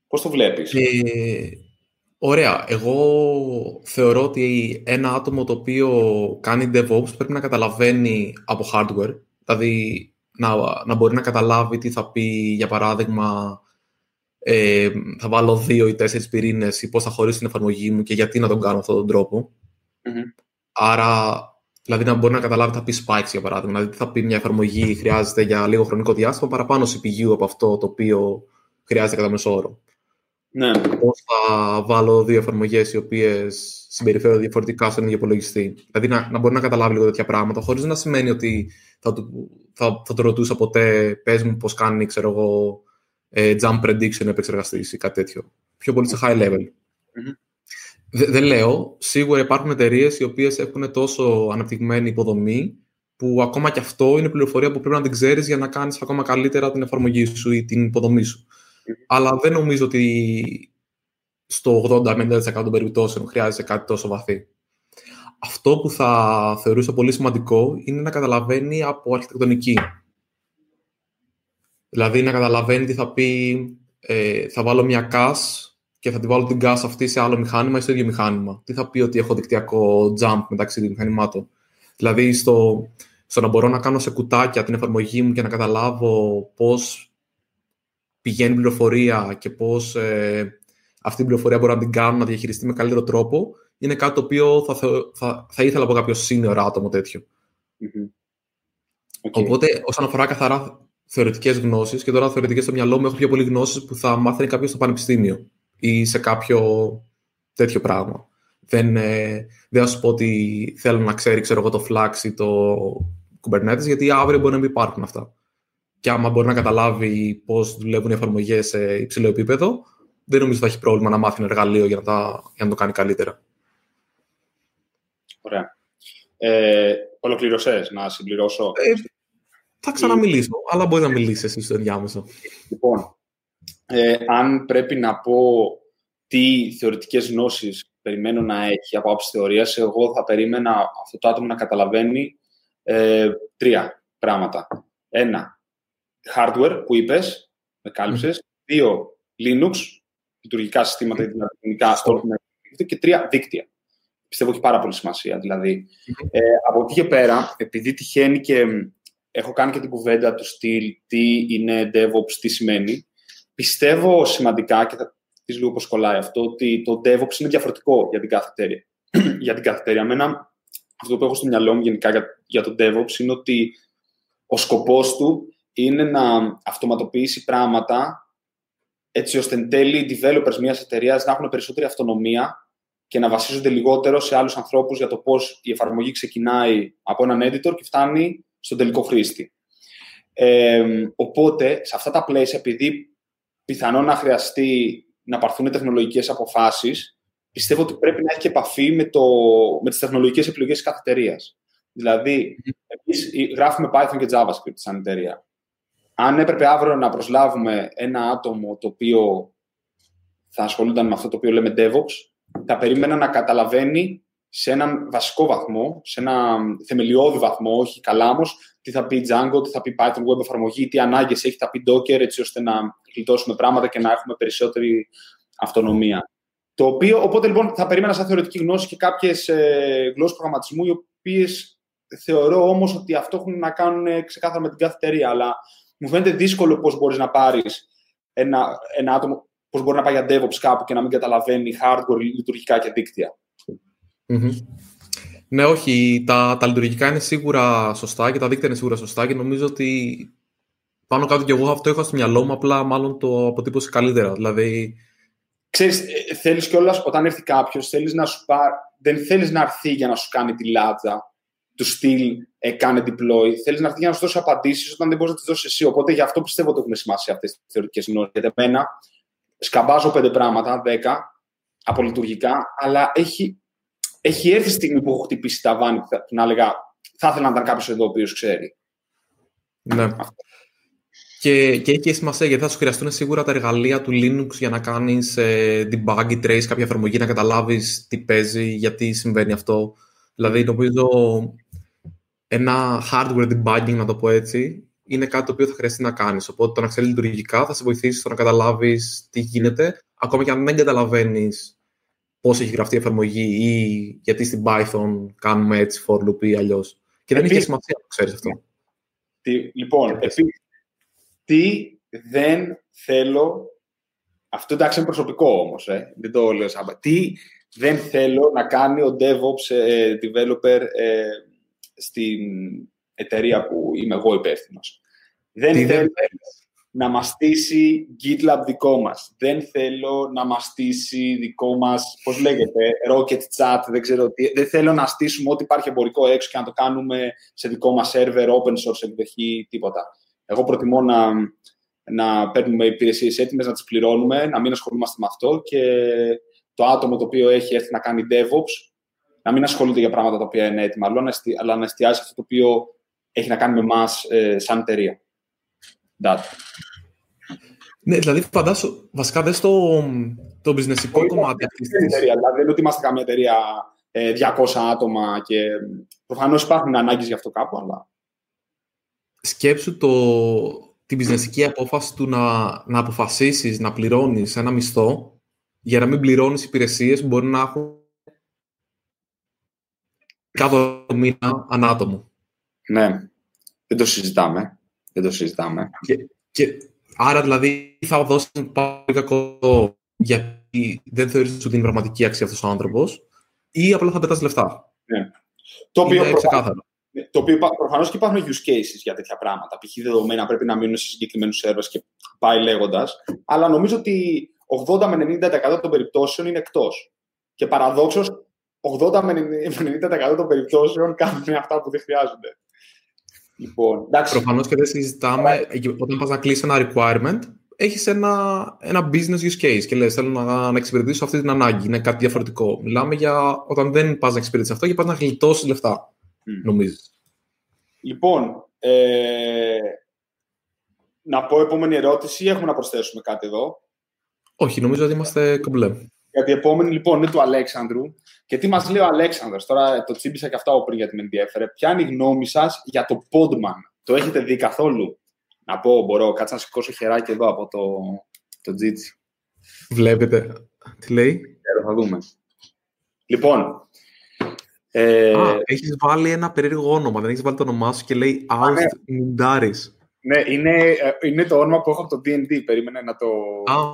Πώς το βλέπεις; Ε, ωραία. Εγώ θεωρώ ότι ένα άτομο το οποίο κάνει DevOps πρέπει να καταλαβαίνει από hardware. Δηλαδή, να, να μπορεί να καταλάβει τι θα πει, για παράδειγμα, ε, θα βάλω δύο ή τέσσερις πυρήνες ή πώς θα χωρίσω την εφαρμογή μου και γιατί να τον κάνω αυτόν τον τροπο Άρα, δηλαδή να μπορεί να καταλάβει τι θα πει spikes, για παράδειγμα. Δηλαδή, τι θα πει μια εφαρμογή χρειάζεται για λίγο χρονικό διάστημα παραπάνω CPU από αυτό το οποίο χρειάζεται κατά μέσο όρο. Ναι. Πώς θα βάλω δύο εφαρμογές οι οποίες συμπεριφέρονται διαφορετικά στον ίδιο υπολογιστή. Δηλαδή να, να μπορεί να καταλάβει λίγο τέτοια πράγματα, χωρίς να σημαίνει ότι θα, θα, θα το ρωτούσα ποτέ, πες μου πώς κάνει, ξέρω εγώ, ε, jump prediction επεξεργαστής ή κάτι τέτοιο. Πιο πολύ σε high level. Mm-hmm. Δεν λέω. Σίγουρα υπάρχουν εταιρείες οι οποίες έχουν τόσο αναπτυγμένη υποδομή που ακόμα και αυτό είναι πληροφορία που πρέπει να την ξέρεις για να κάνεις ακόμα καλύτερα την εφαρμογή σου ή την υποδομή σου. Αλλά δεν νομίζω ότι στο 80-90% των περιπτώσεων χρειάζεται κάτι τόσο βαθύ. Αυτό που θα θεωρούσα πολύ σημαντικό είναι να καταλαβαίνει από αρχιτεκτονική. Δηλαδή να καταλαβαίνει τι θα πει, ε, θα βάλω μια CAS και θα τη βάλω την CAS αυτή σε άλλο μηχάνημα ή στο ίδιο μηχάνημα. Τι θα πει ότι έχω δικτυακό jump μεταξύ των μηχανημάτων; Δηλαδή στο, στο να μπορώ να κάνω σε κουτάκια την εφαρμογή μου και να καταλάβω πώς πηγαίνει πληροφορία και πώς ε, αυτή την πληροφορία μπορώ να την κάνω να διαχειριστεί με καλύτερο τρόπο, είναι κάτι το οποίο θα, θα, θα ήθελα από κάποιο senior άτομο τέτοιο. Mm-hmm. Okay. Οπότε, όσον αφορά καθαρά θεωρητικές γνώσεις, και τώρα θεωρητικές στο μυαλό μου έχω πιο πολύ γνώσεις που θα μάθει κάποιος στο πανεπιστήμιο ή σε κάποιο τέτοιο πράγμα. Δεν, ε, δεν θα σου πω ότι θέλω να ξέρει ξέρω εγώ, το Flax ή το Kubernetes, γιατί αύριο μπορεί να μην υπάρχουν αυτά. Και άμα μπορεί να καταλάβει πώς δουλεύουν οι εφαρμογές σε υψηλό επίπεδο, δεν νομίζω ότι θα έχει πρόβλημα να μάθει ένα εργαλείο για να, τα, για να το κάνει καλύτερα. Ωραία. Ε, Ολοκληρωσές, να συμπληρώσω. Ε, θα ξαναμιλήσω, αλλά μπορεί να μιλήσεις εσύ στο ενδιάμεσο. Λοιπόν, ε, αν πρέπει να πω τι θεωρητικές γνώσεις περιμένω να έχει από άψη θεωρίας, εγώ θα περίμενα αυτό το άτομο να καταλαβαίνει ε, τρία πράγματα. Ένα, hardware που είπες, με κάλυψες. Δύο, Linux, λειτουργικά συστήματα ή δυνατικά και τρία, δίκτυα. Πιστεύω έχει πάρα πολύ σημασία. Δηλαδή, ε, από εκεί και πέρα, επειδή τυχαίνει και έχω κάνει και την κουβέντα του στυλ τι είναι DevOps, τι σημαίνει, πιστεύω σημαντικά και θα δεις λίγο πώς κολλάει αυτό, ότι το DevOps είναι διαφορετικό για την κάθε εταιρεία. [clears throat] για την κάθε εταιρεία. Εμένα, αυτό που έχω στο μυαλό μου γενικά για, για το DevOps είναι ότι ο σκοπός του είναι να αυτοματοποιήσει πράγματα έτσι ώστε εν τέλει οι developers μιας εταιρείας να έχουν περισσότερη αυτονομία και να βασίζονται λιγότερο σε άλλους ανθρώπους για το πώς η εφαρμογή ξεκινάει από έναν editor και φτάνει στον τελικό χρήστη. Ε, οπότε, σε αυτά τα πλαίσια, επειδή πιθανόν να χρειαστεί να πάρθουν τεχνολογικές αποφάσεις, πιστεύω ότι πρέπει να έχει και επαφή με, το, με τις τεχνολογικές επιλογές της κάθε εταιρεία. Δηλαδή, εμείς γράφουμε Python και JavaScript σαν εταιρεία. Αν έπρεπε αύριο να προσλάβουμε ένα άτομο το οποίο θα ασχολούνταν με αυτό το οποίο λέμε DevOps, θα περίμενα να καταλαβαίνει σε έναν βασικό βαθμό, σε ένα θεμελιώδη βαθμό, όχι καλά όμω, τι θα πει Django, τι θα πει Python web εφαρμογή, τι ανάγκες έχει, θα πει Docker, έτσι ώστε να γλιτώσουμε πράγματα και να έχουμε περισσότερη αυτονομία. Το οποίο, οπότε λοιπόν θα περίμενα σαν θεωρητική γνώση και κάποιες ε, γλώσσες προγραμματισμού, οι οποίες θεωρώ όμως ότι αυτό έχουν να κάνουν ξεκάθαρα με την κάθε εταιρεία. Αλλά μου φαίνεται δύσκολο πώς μπορείς να πάρεις ένα, ένα άτομο, πώς μπορεί να πάει για DevOps κάπου και να μην καταλαβαίνει hardware, λειτουργικά και δίκτυα. Ναι, όχι. Τα, τα λειτουργικά είναι σίγουρα σωστά και τα δίκτυα είναι σίγουρα σωστά και νομίζω ότι πάνω κάτω και εγώ αυτό έχω στο μυαλό μου, απλά μάλλον το αποτύπωσε καλύτερα. Δηλαδή... Ξέρεις, ε, θέλεις κιόλας όταν έρθει κάποιος, θέλεις να σου πάρει, δεν θέλεις να έρθει για να σου κάνει τη λάτζα του στυλ ε, κάνε deploy. Θέλεις να έρθει για να σου δώσει απαντήσεις όταν δεν μπορείς να τις δώσεις εσύ. Οπότε γι' αυτό πιστεύω ότι έχουν σημασία αυτές τις θεωρητικές γνώσεις. Γιατί εμένα σκαμπάζω πέντε πράγματα, δέκα, απολειτουργικά, αλλά έχει έχει έρθει η στιγμή που έχω χτυπήσει τα βάνη που να έλεγα θα ήθελα να ήταν κάποιος εδώ ο οποίος ξέρει. Ναι. Και, και έχει σημασία γιατί θα σου χρειαστούν σίγουρα τα εργαλεία του Linux για να κάνεις ε, debug ή trace κάποια εφαρμογή, να καταλάβεις τι παίζει, γιατί συμβαίνει αυτό. Δηλαδή, νομίζω ένα hardware debugging, να το πω έτσι, είναι κάτι το οποίο θα χρειαστεί να κάνεις. Οπότε το να ξέρεις λειτουργικά θα σε βοηθήσει στο να καταλάβεις τι γίνεται, ακόμα και αν δεν καταλαβαίνεις πώς έχει γραφτεί η εφαρμογή ή γιατί στην Python κάνουμε έτσι for loop ή αλλιώς. Και δεν έχει σημασία να ξέρεις αυτό. Τι, λοιπόν, επίσης, τι δεν θέλω. Αυτό εντάξει είναι προσωπικό όμως, ε, δεν το λέω σαν. Τι δεν θέλω να κάνει ο DevOps ε, developer ε, στην εταιρεία που είμαι εγώ υπεύθυνος. Δεν θέλω να μας στήσει GitLab δικό μας. Δεν θέλω να μας στήσει δικό μας, πώς λέγεται, Rocket Chat, δεν ξέρω τι. Δεν θέλω να στήσουμε ό,τι υπάρχει εμπορικό έξω και να το κάνουμε σε δικό μας server, open source εκδοχή, τίποτα. Εγώ προτιμώ να, να παίρνουμε υπηρεσίες έτοιμες, να τις πληρώνουμε, να μην ασχολούμαστε με αυτό και το άτομο το οποίο έχει έρθει να κάνει DevOps να μην ασχολείται για πράγματα τα οποία είναι έτοιμα, αλλά να εστιάσει αυτό το οποίο έχει να κάνει με εμά ε, σαν εταιρεία data. Ναι, δηλαδή φαντάσου, βασικά δεν στο το businessικό κομμάτι αυτής της... Δηλαδή δεν είναι ότι είμαστε καμία εταιρεία 200 ε, άτομα και προφανώς υπάρχουν ανάγκες για αυτό κάπου, αλλά... Σκέψου το, την businessική απόφαση του να, να αποφασίσεις να πληρώνεις ένα μισθό για να μην πληρώνεις υπηρεσίες που μπορεί να έχουν κάτω μήνα ανάτομο. Ναι, δεν το συζητάμε. Δεν το συζητάμε. Και, και άρα δηλαδή θα δώσει πάρα κακό γιατί δεν θεωρείς ότι είναι πραγματική αξία αυτός ο άνθρωπος ή απλά θα πετάς λεφτά. Ναι. Το οποίο, προφανώς, το οποίο προφανώς και υπάρχουν use cases για τέτοια πράγματα. Π.χ. δεδομένα πρέπει να μείνουν σε συγκεκριμένους servers και πάει λέγοντας. Αλλά νομίζω ότι 80 με 90% των περιπτώσεων είναι εκτός. Και παραδόξως, 80 με 90% των περιπτώσεων κάνουν αυτά που δεν χρειάζονται. Λοιπόν, Προφανώς και δεν συζητάμε. Όταν πας να κλείσει ένα requirement, έχεις ένα, ένα business use case και λες: Θέλω να, να εξυπηρετήσω αυτή την ανάγκη. Είναι κάτι διαφορετικό. Μιλάμε για όταν δεν πας να εξυπηρετήσεις αυτό και πας να γλιτώσεις λεφτά. Mm. Νομίζεις. Λοιπόν, ε, να πω επόμενη ερώτηση ή έχουμε να προσθέσουμε κάτι εδώ. Όχι, νομίζω ότι είμαστε κομπλέ. Γιατί η επόμενη λοιπόν είναι του Αλέξανδρου. Και τι μας λέει ο Αλέξανδρος, τώρα το τσίμπησα και αυτά πριν γιατί με ενδιέφερε. Ποια είναι η γνώμη σας για το Podman, το έχετε δει καθόλου; Να πω, μπορώ, κάτσε να σηκώσω χεράκι εδώ από το, το Jitsi. Βλέπετε. Τι λέει; θα δούμε. Λοιπόν. Ε... Α, έχεις βάλει ένα περίεργο όνομα. Δεν έχεις βάλει το όνομά σου και λέει Aust Nindaris. Ναι, είναι, ε, είναι το όνομα που έχω από το D&D. Περίμενε να το, Α.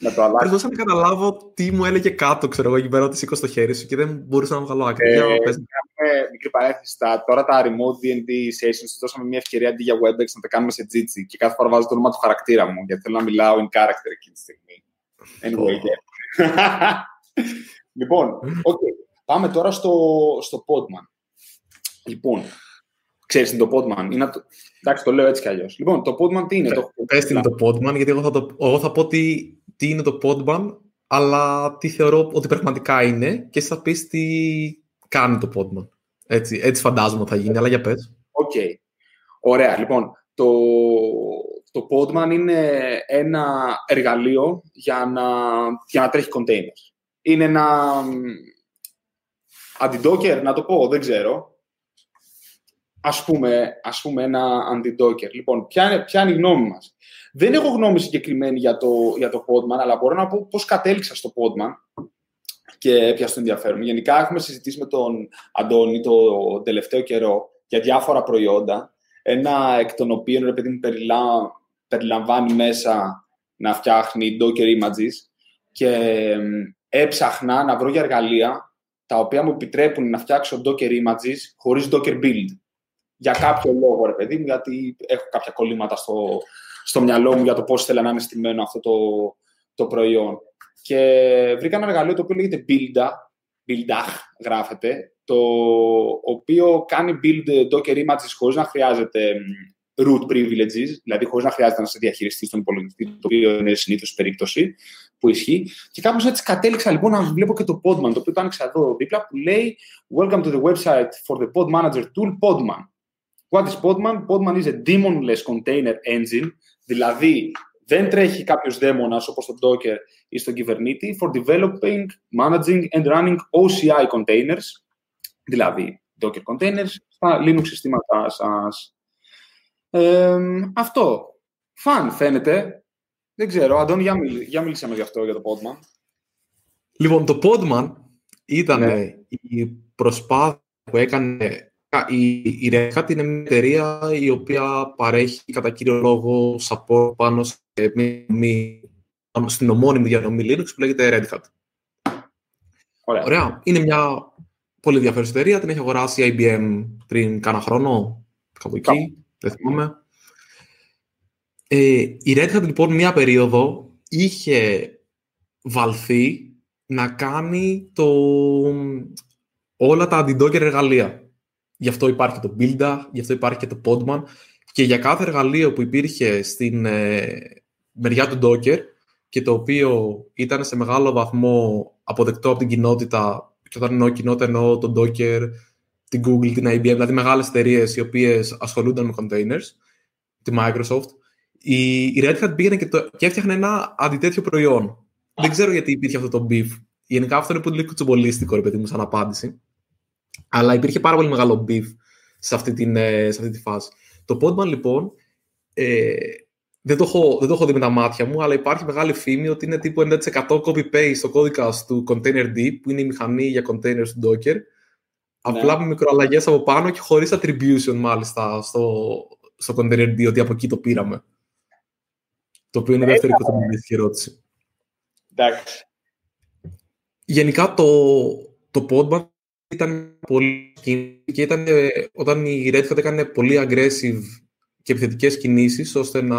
να το αλλάξω. Προσπαθούσα να καταλάβω τι μου έλεγε κάτω, ξέρω εγώ, εκεί πέρα ότι σήκω στο χέρι σου και δεν μπορούσα να βγάλω άκρη. Ε, Για πες. κάνουμε μικρή παρέθεση. Τα- Τώρα τα remote D&D sessions τους δώσαμε μια ευκαιρία αντί για WebEx να τα κάνουμε σε Jitsi και κάθε φορά βάζω το όνομα του χαρακτήρα μου γιατί θέλω να μιλάω in character εκείνη τη στιγμή. Anyway, yeah. [laughs] λοιπόν, okay. πάμε τώρα στο, στο Podman. Λοιπόν, ξέρεις τι είναι το Podman; Είναι, το- εντάξει, το λέω έτσι κι αλλιώς. Λοιπόν, το Podman τι είναι; το... Πες τι είναι το Podman, γιατί εγώ θα, το, εγώ θα πω τι, τι είναι το Podman, αλλά τι θεωρώ ότι πραγματικά είναι και εσύ θα πεις τι κάνει το Podman. Έτσι, έτσι φαντάζομαι ότι θα γίνει, αλλά για πες. Οκ. Ωραία. Λοιπόν, το, το Podman είναι ένα εργαλείο για να, για να τρέχει containers. Είναι ένα μ, anti-docker, να το πω, δεν ξέρω. Ας πούμε, ας πούμε ένα anti-docker. Λοιπόν, ποια είναι, ποια είναι η γνώμη μας; Δεν έχω γνώμη συγκεκριμένη για το, για το Podman, αλλά μπορώ να πω πώς κατέληξα στο Podman και ποια στο ενδιαφέρον. Γενικά έχουμε συζητήσει με τον Αντώνη το τελευταίο καιρό για διάφορα προϊόντα, ένα εκ των οποίων ρε παιδί μου περιλά, περιλαμβάνει μέσα να φτιάχνει Docker images και εμ, έψαχνα να βρω για εργαλεία τα οποία μου επιτρέπουν να φτιάξω Docker images χωρίς Docker build. Για κάποιο λόγο, ρε παιδί μου, γιατί έχω κάποια κολλήματα στο, στο μυαλό μου για το πώς θέλω να είναι στημένο αυτό το, το προϊόν. Και βρήκα ένα εργαλείο το οποίο λέγεται Builda, Buildah γράφεται, το οποίο κάνει build Docker images χωρίς να χρειάζεται μ, root privileges, δηλαδή χωρίς να χρειάζεται να σε διαχειριστείς στον υπολογιστή, το οποίο είναι συνήθως περίπτωση που ισχύει. Και κάπως έτσι κατέληξα λοιπόν να βλέπω και το Podman, το οποίο το άνοιξα εδώ δίπλα, που λέει Welcome to the website for the Pod Manager tool Podman. What is Podman? Podman is a daemonless container engine, δηλαδή δεν τρέχει κάποιος δαίμονας όπως το Docker ή στο Kubernetes for developing, managing and running OCI containers, δηλαδή Docker containers στα Linux συστήματά σας. Ε, αυτό. Φαν φαίνεται. Δεν ξέρω. Αντώνη, για, μιλ, για μιλήσαμε γι' αυτό για το Podman. Λοιπόν, το Podman ήταν Ναι. η προσπάθεια που έκανε η, η Red Hat είναι μια εταιρεία η οποία παρέχει κατά κύριο λόγο support πάνω σε μια δομή- στην ομώνυμη διανομή Linux που λέγεται Red Hat. Ωραία. Ωραία. Είναι μια πολύ ενδιαφέρουσα εταιρεία. Την έχει αγοράσει η IBM πριν κάνα χρόνο, κάπου εκεί, Κάπου. δεν θυμάμαι. Ε, η Red Hat λοιπόν μία περίοδο είχε βαλθεί να κάνει το, όλα τα anti-Docker εργαλεία. Γι' αυτό υπάρχει το Builda, γι' αυτό υπάρχει και το Podman και για κάθε εργαλείο που υπήρχε στην ε, μεριά του Docker και το οποίο ήταν σε μεγάλο βαθμό αποδεκτό από την κοινότητα και όταν εννοώ κοινότητα εννοώ τον Docker, την Google, την IBM, δηλαδή μεγάλες εταιρείες οι οποίες ασχολούνταν με containers, τη Microsoft, η, η Red Hat πήγαινε και, το, και έφτιαχνε ένα αντιτέτοιο προϊόν. Δεν ξέρω γιατί υπήρχε αυτό το beef. Γενικά αυτό είναι πολύ κουτσομπολίστικο, ρε παιδί μου, σαν απάντηση. Αλλά υπήρχε πάρα πολύ μεγάλο beef σε αυτή, την, ε, σε αυτή τη φάση. Το Podman, λοιπόν, ε, δεν, το έχω, δεν το έχω δει με τα μάτια μου, αλλά υπάρχει μεγάλη φήμη ότι είναι τύπου 90% copy-paste στο κώδικας του Containerd, που είναι η μηχανή για containers του Docker, απλά με μικροαλλαγές από πάνω και χωρίς attribution, μάλιστα, στο, στο Containerd, ότι από εκεί το πήραμε. Το οποίο είναι η δεύτερη κουτσομπολίστικη ερώτηση. Εντάξει. Γενικά το, το Podman ήταν πολύ και ήταν ε, όταν η Red Hat έκανε πολύ aggressive και επιθετικές κινήσεις ώστε να,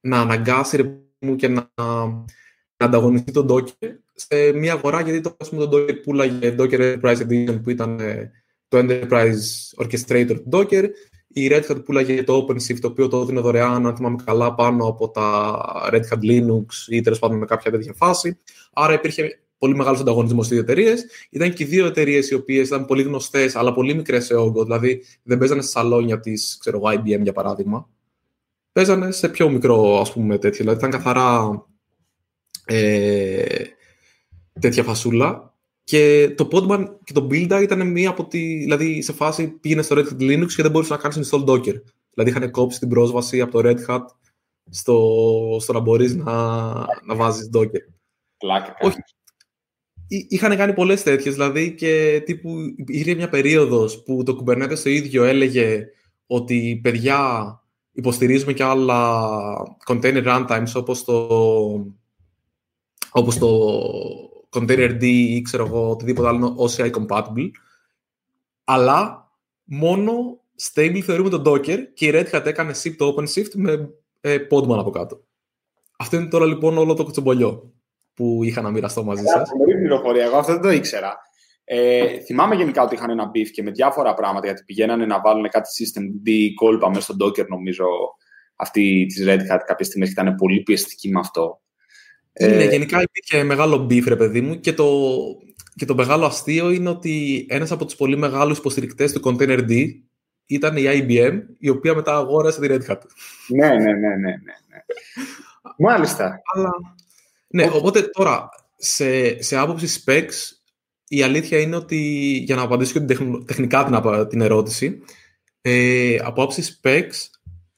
να αναγκάσει ρε, μου και να, να ανταγωνιστεί τον Docker σε μια αγορά γιατί το, ας πούμε, το Docker πουλάγε Docker Enterprise Edition που ήταν ε, το Enterprise Orchestrator του Docker. Η Red Hat πουλάγε το OpenShift το οποίο το έδινε δωρεάν αν θυμάμαι καλά πάνω από τα Red Hat Linux ή τέλος πάντων με κάποια τέτοια φάση. Άρα υπήρχε πολύ μεγάλος ανταγωνισμός στις εταιρείες. Ήταν και δύο εταιρείες οι οποίες ήταν πολύ γνωστές, αλλά πολύ μικρές σε όγκο. Δηλαδή δεν παίζανε σε σαλόνια της IBM για παράδειγμα. Παίζανε σε πιο μικρό, ας πούμε, τέτοιο. Δηλαδή ήταν καθαρά ε, τέτοια φασούλα. Και το Podman και το Builda ήταν μία από τη. Δηλαδή σε φάση πήγαινε στο Red Hat Linux και δεν μπορούσες να κάνεις install Docker Δηλαδή είχαν κόψει την πρόσβαση από το Red Hat στο, στο να μπορείς να, να βάζεις Docker. Πλάκα. Όχι. Είχαν κάνει πολλές τέτοιες, δηλαδή και τύπου είχε μια περίοδος που το Kubernetes το ίδιο έλεγε ότι παιδιά υποστηρίζουμε και άλλα container runtimes όπως το, όπως το container D ή ξέρω εγώ οτιδήποτε άλλο OCI compatible αλλά μόνο stable θεωρούμε το Docker και η Red Hat έκανε shift το OpenShift με ε, Podman από κάτω. Αυτό είναι τώρα λοιπόν όλο το κουτσομπολιό που είχα να μοιραστώ μαζί σας. Πολύ πληροφορία, εγώ αυτό δεν το ήξερα. Ε, θυμάμαι γενικά ότι είχαν ένα beef και με διάφορα πράγματα γιατί πηγαίνανε να βάλουν κάτι system D κόλπα μέσα στο Docker νομίζω αυτή της Red Hat κάποια στιγμή ήταν πολύ πιεστική με αυτό. Είναι, ε, γενικά υπήρχε μεγάλο beef ρε παιδί μου και το, και το μεγάλο αστείο είναι ότι ένας από τους πολύ μεγάλους υποστηρικτές του Container D ήταν η IBM, η οποία μετά αγόρασε τη Red Hat. Ναι, ναι, ναι, ναι, ναι. ναι. [laughs] Μάλιστα. Αλλά... Ναι, οπότε τώρα, σε, σε άποψη specs, η αλήθεια είναι ότι, για να απαντήσω και την τεχνικά την, την ερώτηση, ε, από άποψη specs,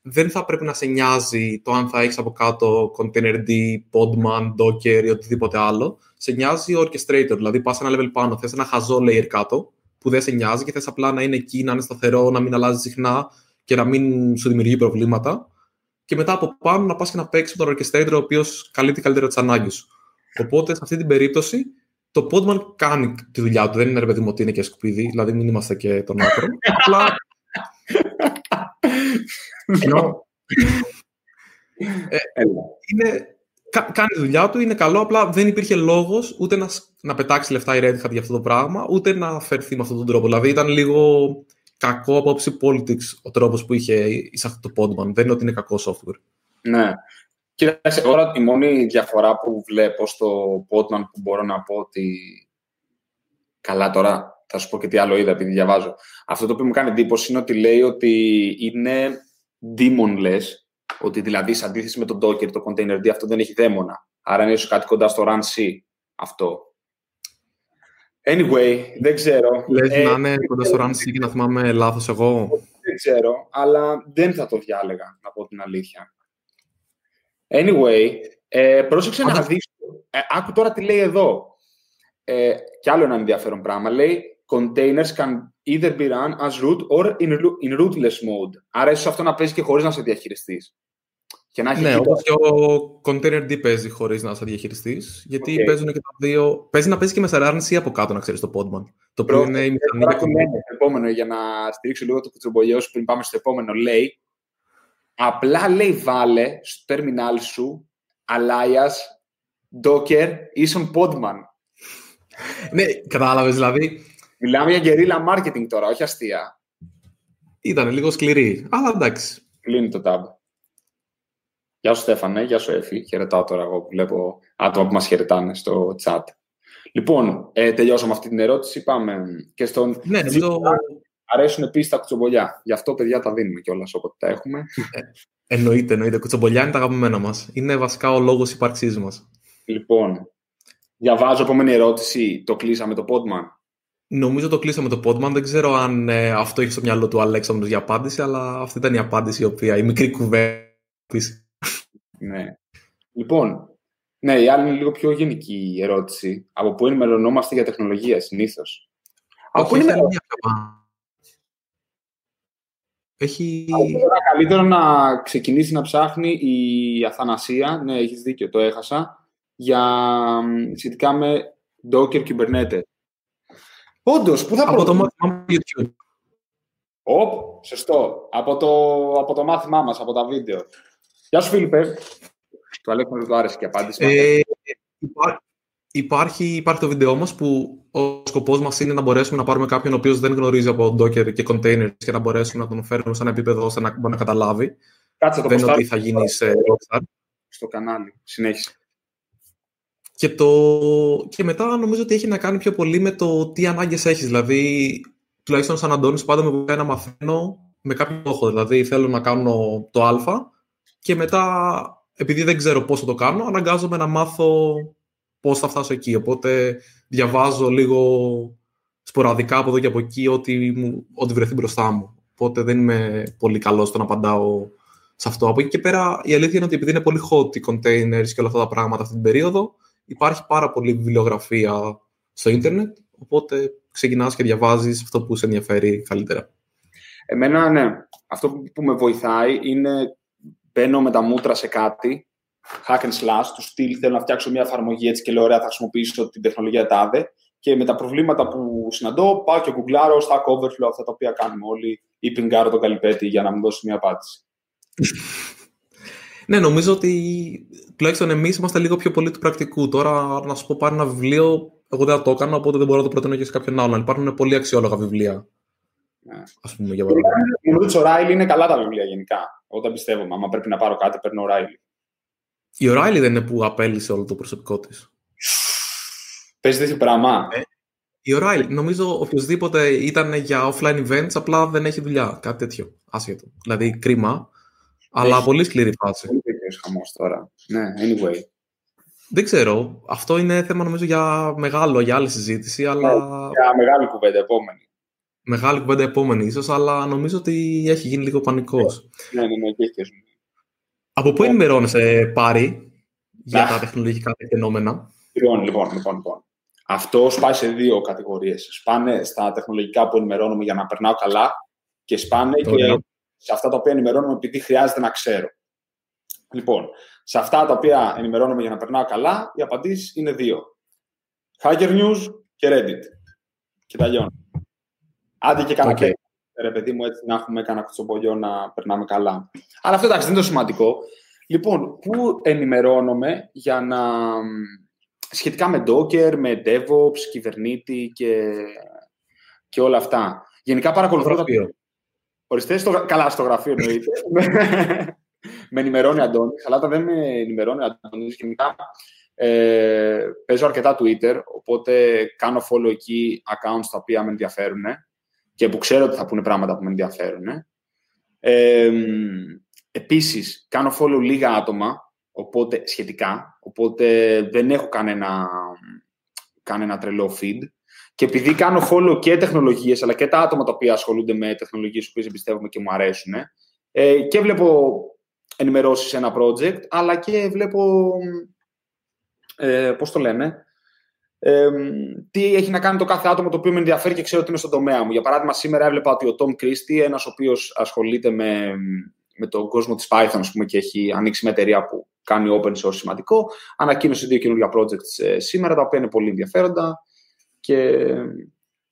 δεν θα πρέπει να σε νοιάζει το αν θα έχεις από κάτω Containerd, Podman, Docker ή οτιδήποτε άλλο. Σε νοιάζει ο Orchestrator, δηλαδή πας ένα level πάνω, θες ένα χαζό layer κάτω, που δεν σε νοιάζει και θες απλά να είναι εκεί, να είναι σταθερό, να μην αλλάζει συχνά και να μην σου δημιουργεί προβλήματα. Και μετά από πάνω να πας και να παίξεις με τον Orchestrator, ο οποίος καλύπτει καλύτερα τι ανάγκε σου. Οπότε σε αυτή την περίπτωση το Podman κάνει τη δουλειά του. Δεν είναι ρε παιδί μου ότι είναι και σκουπίδι, δηλαδή μην είμαστε και τον άκρο. [laughs] Απλά ενώ, ε, είναι, κάνει τη δουλειά του, είναι καλό, απλά δεν υπήρχε λόγος ούτε να, να πετάξει λεφτά η Red Hat για αυτό το πράγμα, ούτε να φερθεί με αυτόν τον τρόπο. Δηλαδή ήταν λίγο κακό από άποψη politics ο τρόπος που είχε εισαχθεί το Podman. Δεν είναι ότι είναι κακό software. Ναι. Κοίταξε, τώρα η μόνη διαφορά που βλέπω στο Podman που μπορώ να πω ότι καλά τώρα θα σου πω και τι άλλο είδα επειδή διαβάζω. Αυτό το οποίο μου κάνει εντύπωση είναι ότι λέει ότι είναι daemonless, ότι δηλαδή σε αντίθεση με το Docker, το Container D, αυτό δεν έχει δαίμονα. Άρα είναι ίσως κάτι κοντά στο Run C αυτό. Anyway, δεν ξέρω. Λες ε, να είναι κοντά στο Run C και να θυμάμαι λάθος εγώ. Δεν ξέρω, αλλά δεν θα το διάλεγα, να πω την αλήθεια. Anyway, ε, πρόσεξε να δεις. Ε, άκου τώρα τι λέει εδώ. Ε, κι άλλο ένα ενδιαφέρον πράγμα. Λέει containers can either be run as root or in, in rootless mode. Άρα ίσως αυτό να παίζει και χωρίς να σε διαχειριστείς. Και να έχει ναι, όπως και ο Container D παίζει χωρίς να σε διαχειριστείς, γιατί okay. παίζουν και τα δύο... Παίζει να παίζει και με RNC από κάτω, να ξέρεις, το Podman. Το οποίο είναι η μηχανή... Το επόμενο, για να στηρίξω λίγο το κουτσομπολιό σου πριν πάμε στο επόμενο, λέει απλά λέει βάλε στο terminal σου alias docker ίσον podman. ναι, κατάλαβες, δηλαδή Μιλάμε για γερίλα marketing τώρα, όχι αστεία. Ήταν λίγο σκληρή, αλλά εντάξει. Κλείνει το tab. Γεια σου Στέφανε, γεια σου Εφη. Χαιρετάω τώρα εγώ που βλέπω άτομα που μας χαιρετάνε στο chat. Λοιπόν, ε, τελειώσαμε αυτή την ερώτηση. Πάμε και στον... Ναι, το... Αρέσουν επίσης τα κουτσομπολιά. Γι' αυτό, παιδιά, τα δίνουμε κιόλας όποτε τα έχουμε. Ε, εννοείται, εννοείται. Κουτσομπολιά είναι τα αγαπημένα μας. Είναι βασικά ο λόγος ύπαρξής μας. Λοιπόν, διαβάζω επόμενη ερώτηση. Το κλείσαμε το Podman; Νομίζω το κλείσαμε το Podman. Δεν ξέρω αν ε, αυτό έχει στο μυαλό του Αλέξανδρος για απάντηση, αλλά αυτή ήταν η απάντηση η οποία η μικρή κουβέντα. Ναι. Λοιπόν, ναι, η άλλη είναι λίγο πιο γενική η ερώτηση. Από πού ενημερωνόμαστε για τεχνολογία συνήθως; Από πού ενημερωνόμαστε. Έχει... Καλύτερο να ξεκινήσει να ψάχνει η Αθανασία, ναι, έχεις δίκιο, το έχασα, για σχετικά με Docker Kubernetes. Όντως, πού θα Από το μάθημά μου YouTube. Οπ, σωστό. Από το, από το μάθημά μας, από τα βίντεο. Γεια σου, Φίλιππε. Του Αλέξανδρου του άρεσε και απάντηση. Ε, υπάρχει, υπάρχει το βίντεο μας που ο σκοπός μας είναι να μπορέσουμε να πάρουμε κάποιον ο οποίος δεν γνωρίζει από Docker και containers και να μπορέσουμε να τον φέρουμε σε ένα επίπεδο ώστε να μπορεί να καταλάβει. Κάτσε το δεν είναι ότι θα γίνει σε Rockstar. Στο κανάλι. Συνέχισε. Και, το... και μετά νομίζω ότι έχει να κάνει πιο πολύ με το τι ανάγκες έχεις. Δηλαδή, τουλάχιστον σαν Αντώνης, πάντα με βοηθάει να μαθαίνω με κάποιο στόχο. Δηλαδή, θέλω να κάνω το α και μετά, επειδή δεν ξέρω πώς θα το κάνω, αναγκάζομαι να μάθω πώς θα φτάσω εκεί. Οπότε, διαβάζω λίγο σποραδικά από εδώ και από εκεί ό,τι, ό,τι βρεθεί μπροστά μου. οπότε δεν είμαι πολύ καλός στο να απαντάω σε αυτό. Από εκεί και πέρα, η αλήθεια είναι ότι επειδή είναι πολύ hot οι containers και όλα αυτά τα πράγματα αυτή την περίοδο, υπάρχει πάρα πολύ βιβλιογραφία στο ίντερνετ, οπότε ξεκινάς και διαβάζεις αυτό που σε ενδιαφέρει καλύτερα. Εμένα, ναι. Αυτό που με βοηθάει είναι μπαίνω με τα μούτρα σε κάτι, hack and slash, του στυλ, θέλω να φτιάξω μια εφαρμογή έτσι και λέω, ωραία, θα χρησιμοποιήσω την τεχνολογία τάδε και με τα προβλήματα που συναντώ πάω και γκουγκλάρω στα Overflow, αυτά τα οποία κάνουμε όλοι, ή πιγκάρω τον καλυπέτη για να μου δώσει μια απάντηση. ναι, νομίζω ότι τουλάχιστον εμείς είμαστε λίγο πιο πολύ του πρακτικού. Τώρα, να σου πω πάρει ένα βιβλίο, εγώ δεν θα το έκανα, οπότε δεν μπορώ να το προτείνω και σε κάποιον άλλον. Υπάρχουν πολύ αξιόλογα βιβλία. Ναι. Ας πούμε, για παράδειγμα. Νομίζω ότι ο Ράιλι είναι καλά τα βιβλία γενικά. Εγώ δεν πιστεύω. Αν πρέπει να πάρω κάτι, παίρνω ο Ράιλι. Η Ράιλι δεν είναι που απέλησε όλο το προσωπικό της. Παίζει τέτοιο πράγμα. Ε, η O'Reilly, νομίζω οποιοδήποτε ήταν για offline events, απλά δεν έχει δουλειά. Κάτι τέτοιο. Άσχετο. Δηλαδή κρίμα. Αλλά πολύ σκληρή φάση. Πολύ τέτοιος χαμός τώρα. Ναι, anyway. Δεν ξέρω. Αυτό είναι θέμα νομίζω για μεγάλο, για άλλη συζήτηση. Αλλά... Ναι, για μεγάλη κουβέντα επόμενη. Μεγάλη κουβέντα επόμενη ίσως, αλλά νομίζω ότι έχει γίνει λίγο πανικός. Ναι, ναι, ναι, και έχει Από πού ενημερώνεσαι, Πάρη, για τα τεχνολογικά φαινόμενα; Λοιπόν, λοιπόν, λοιπόν, λοιπόν. Αυτό σπάει σε δύο κατηγορίες. Σπάνε στα τεχνολογικά που ενημερώνουμε για να περνάω καλά και σπάνε και σε αυτά τα οποία ενημερώνουμε επειδή χρειάζεται να ξέρω. Λοιπόν, σε αυτά τα οποία ενημερώνουμε για να περνάω καλά, οι απαντήσεις είναι δύο. Hacker News και Reddit. Και τα Άντε και κανένα okay. ρε παιδί μου, έτσι να έχουμε κανένα κουτσομπολιό να περνάμε καλά. Αλλά αυτό εντάξει, δεν είναι το σημαντικό. Λοιπόν, πού ενημερώνομαι για να σχετικά με Docker, με DevOps, κυβερνήτη και, και όλα αυτά. Γενικά παρακολουθώ... Στο γραφείο. Οριστέ, στο... καλά, στο γραφείο εννοείται. [laughs] με ενημερώνει Αντώνης, αλλά όταν δεν με ενημερώνει Αντώνης, γενικά ε, παίζω αρκετά Twitter, οπότε κάνω follow εκεί accounts τα οποία με ενδιαφέρουν και που ξέρω ότι θα πούνε πράγματα που με ενδιαφέρουν. Ε, επίσης, κάνω follow λίγα άτομα οπότε, σχετικά, οπότε δεν έχω κανένα, κανένα τρελό feed. Και επειδή κάνω follow και τεχνολογίες, αλλά και τα άτομα τα οποία ασχολούνται με τεχνολογίες που εμπιστεύομαι και μου αρέσουν, ε, και βλέπω ενημερώσεις σε ένα project, αλλά και βλέπω, ε, πώς το λένε, ε, τι έχει να κάνει το κάθε άτομο το οποίο με ενδιαφέρει και ξέρω ότι είναι στον τομέα μου. Για παράδειγμα, σήμερα έβλεπα ότι ο Tom Christie, ένας ο οποίος ασχολείται με, με τον κόσμο της Python πούμε, και έχει ανοίξει μια εταιρεία που κάνει open source σημαντικό. Ανακοίνωσε δύο καινούργια projects ε, σήμερα, τα οποία είναι πολύ ενδιαφέροντα. Και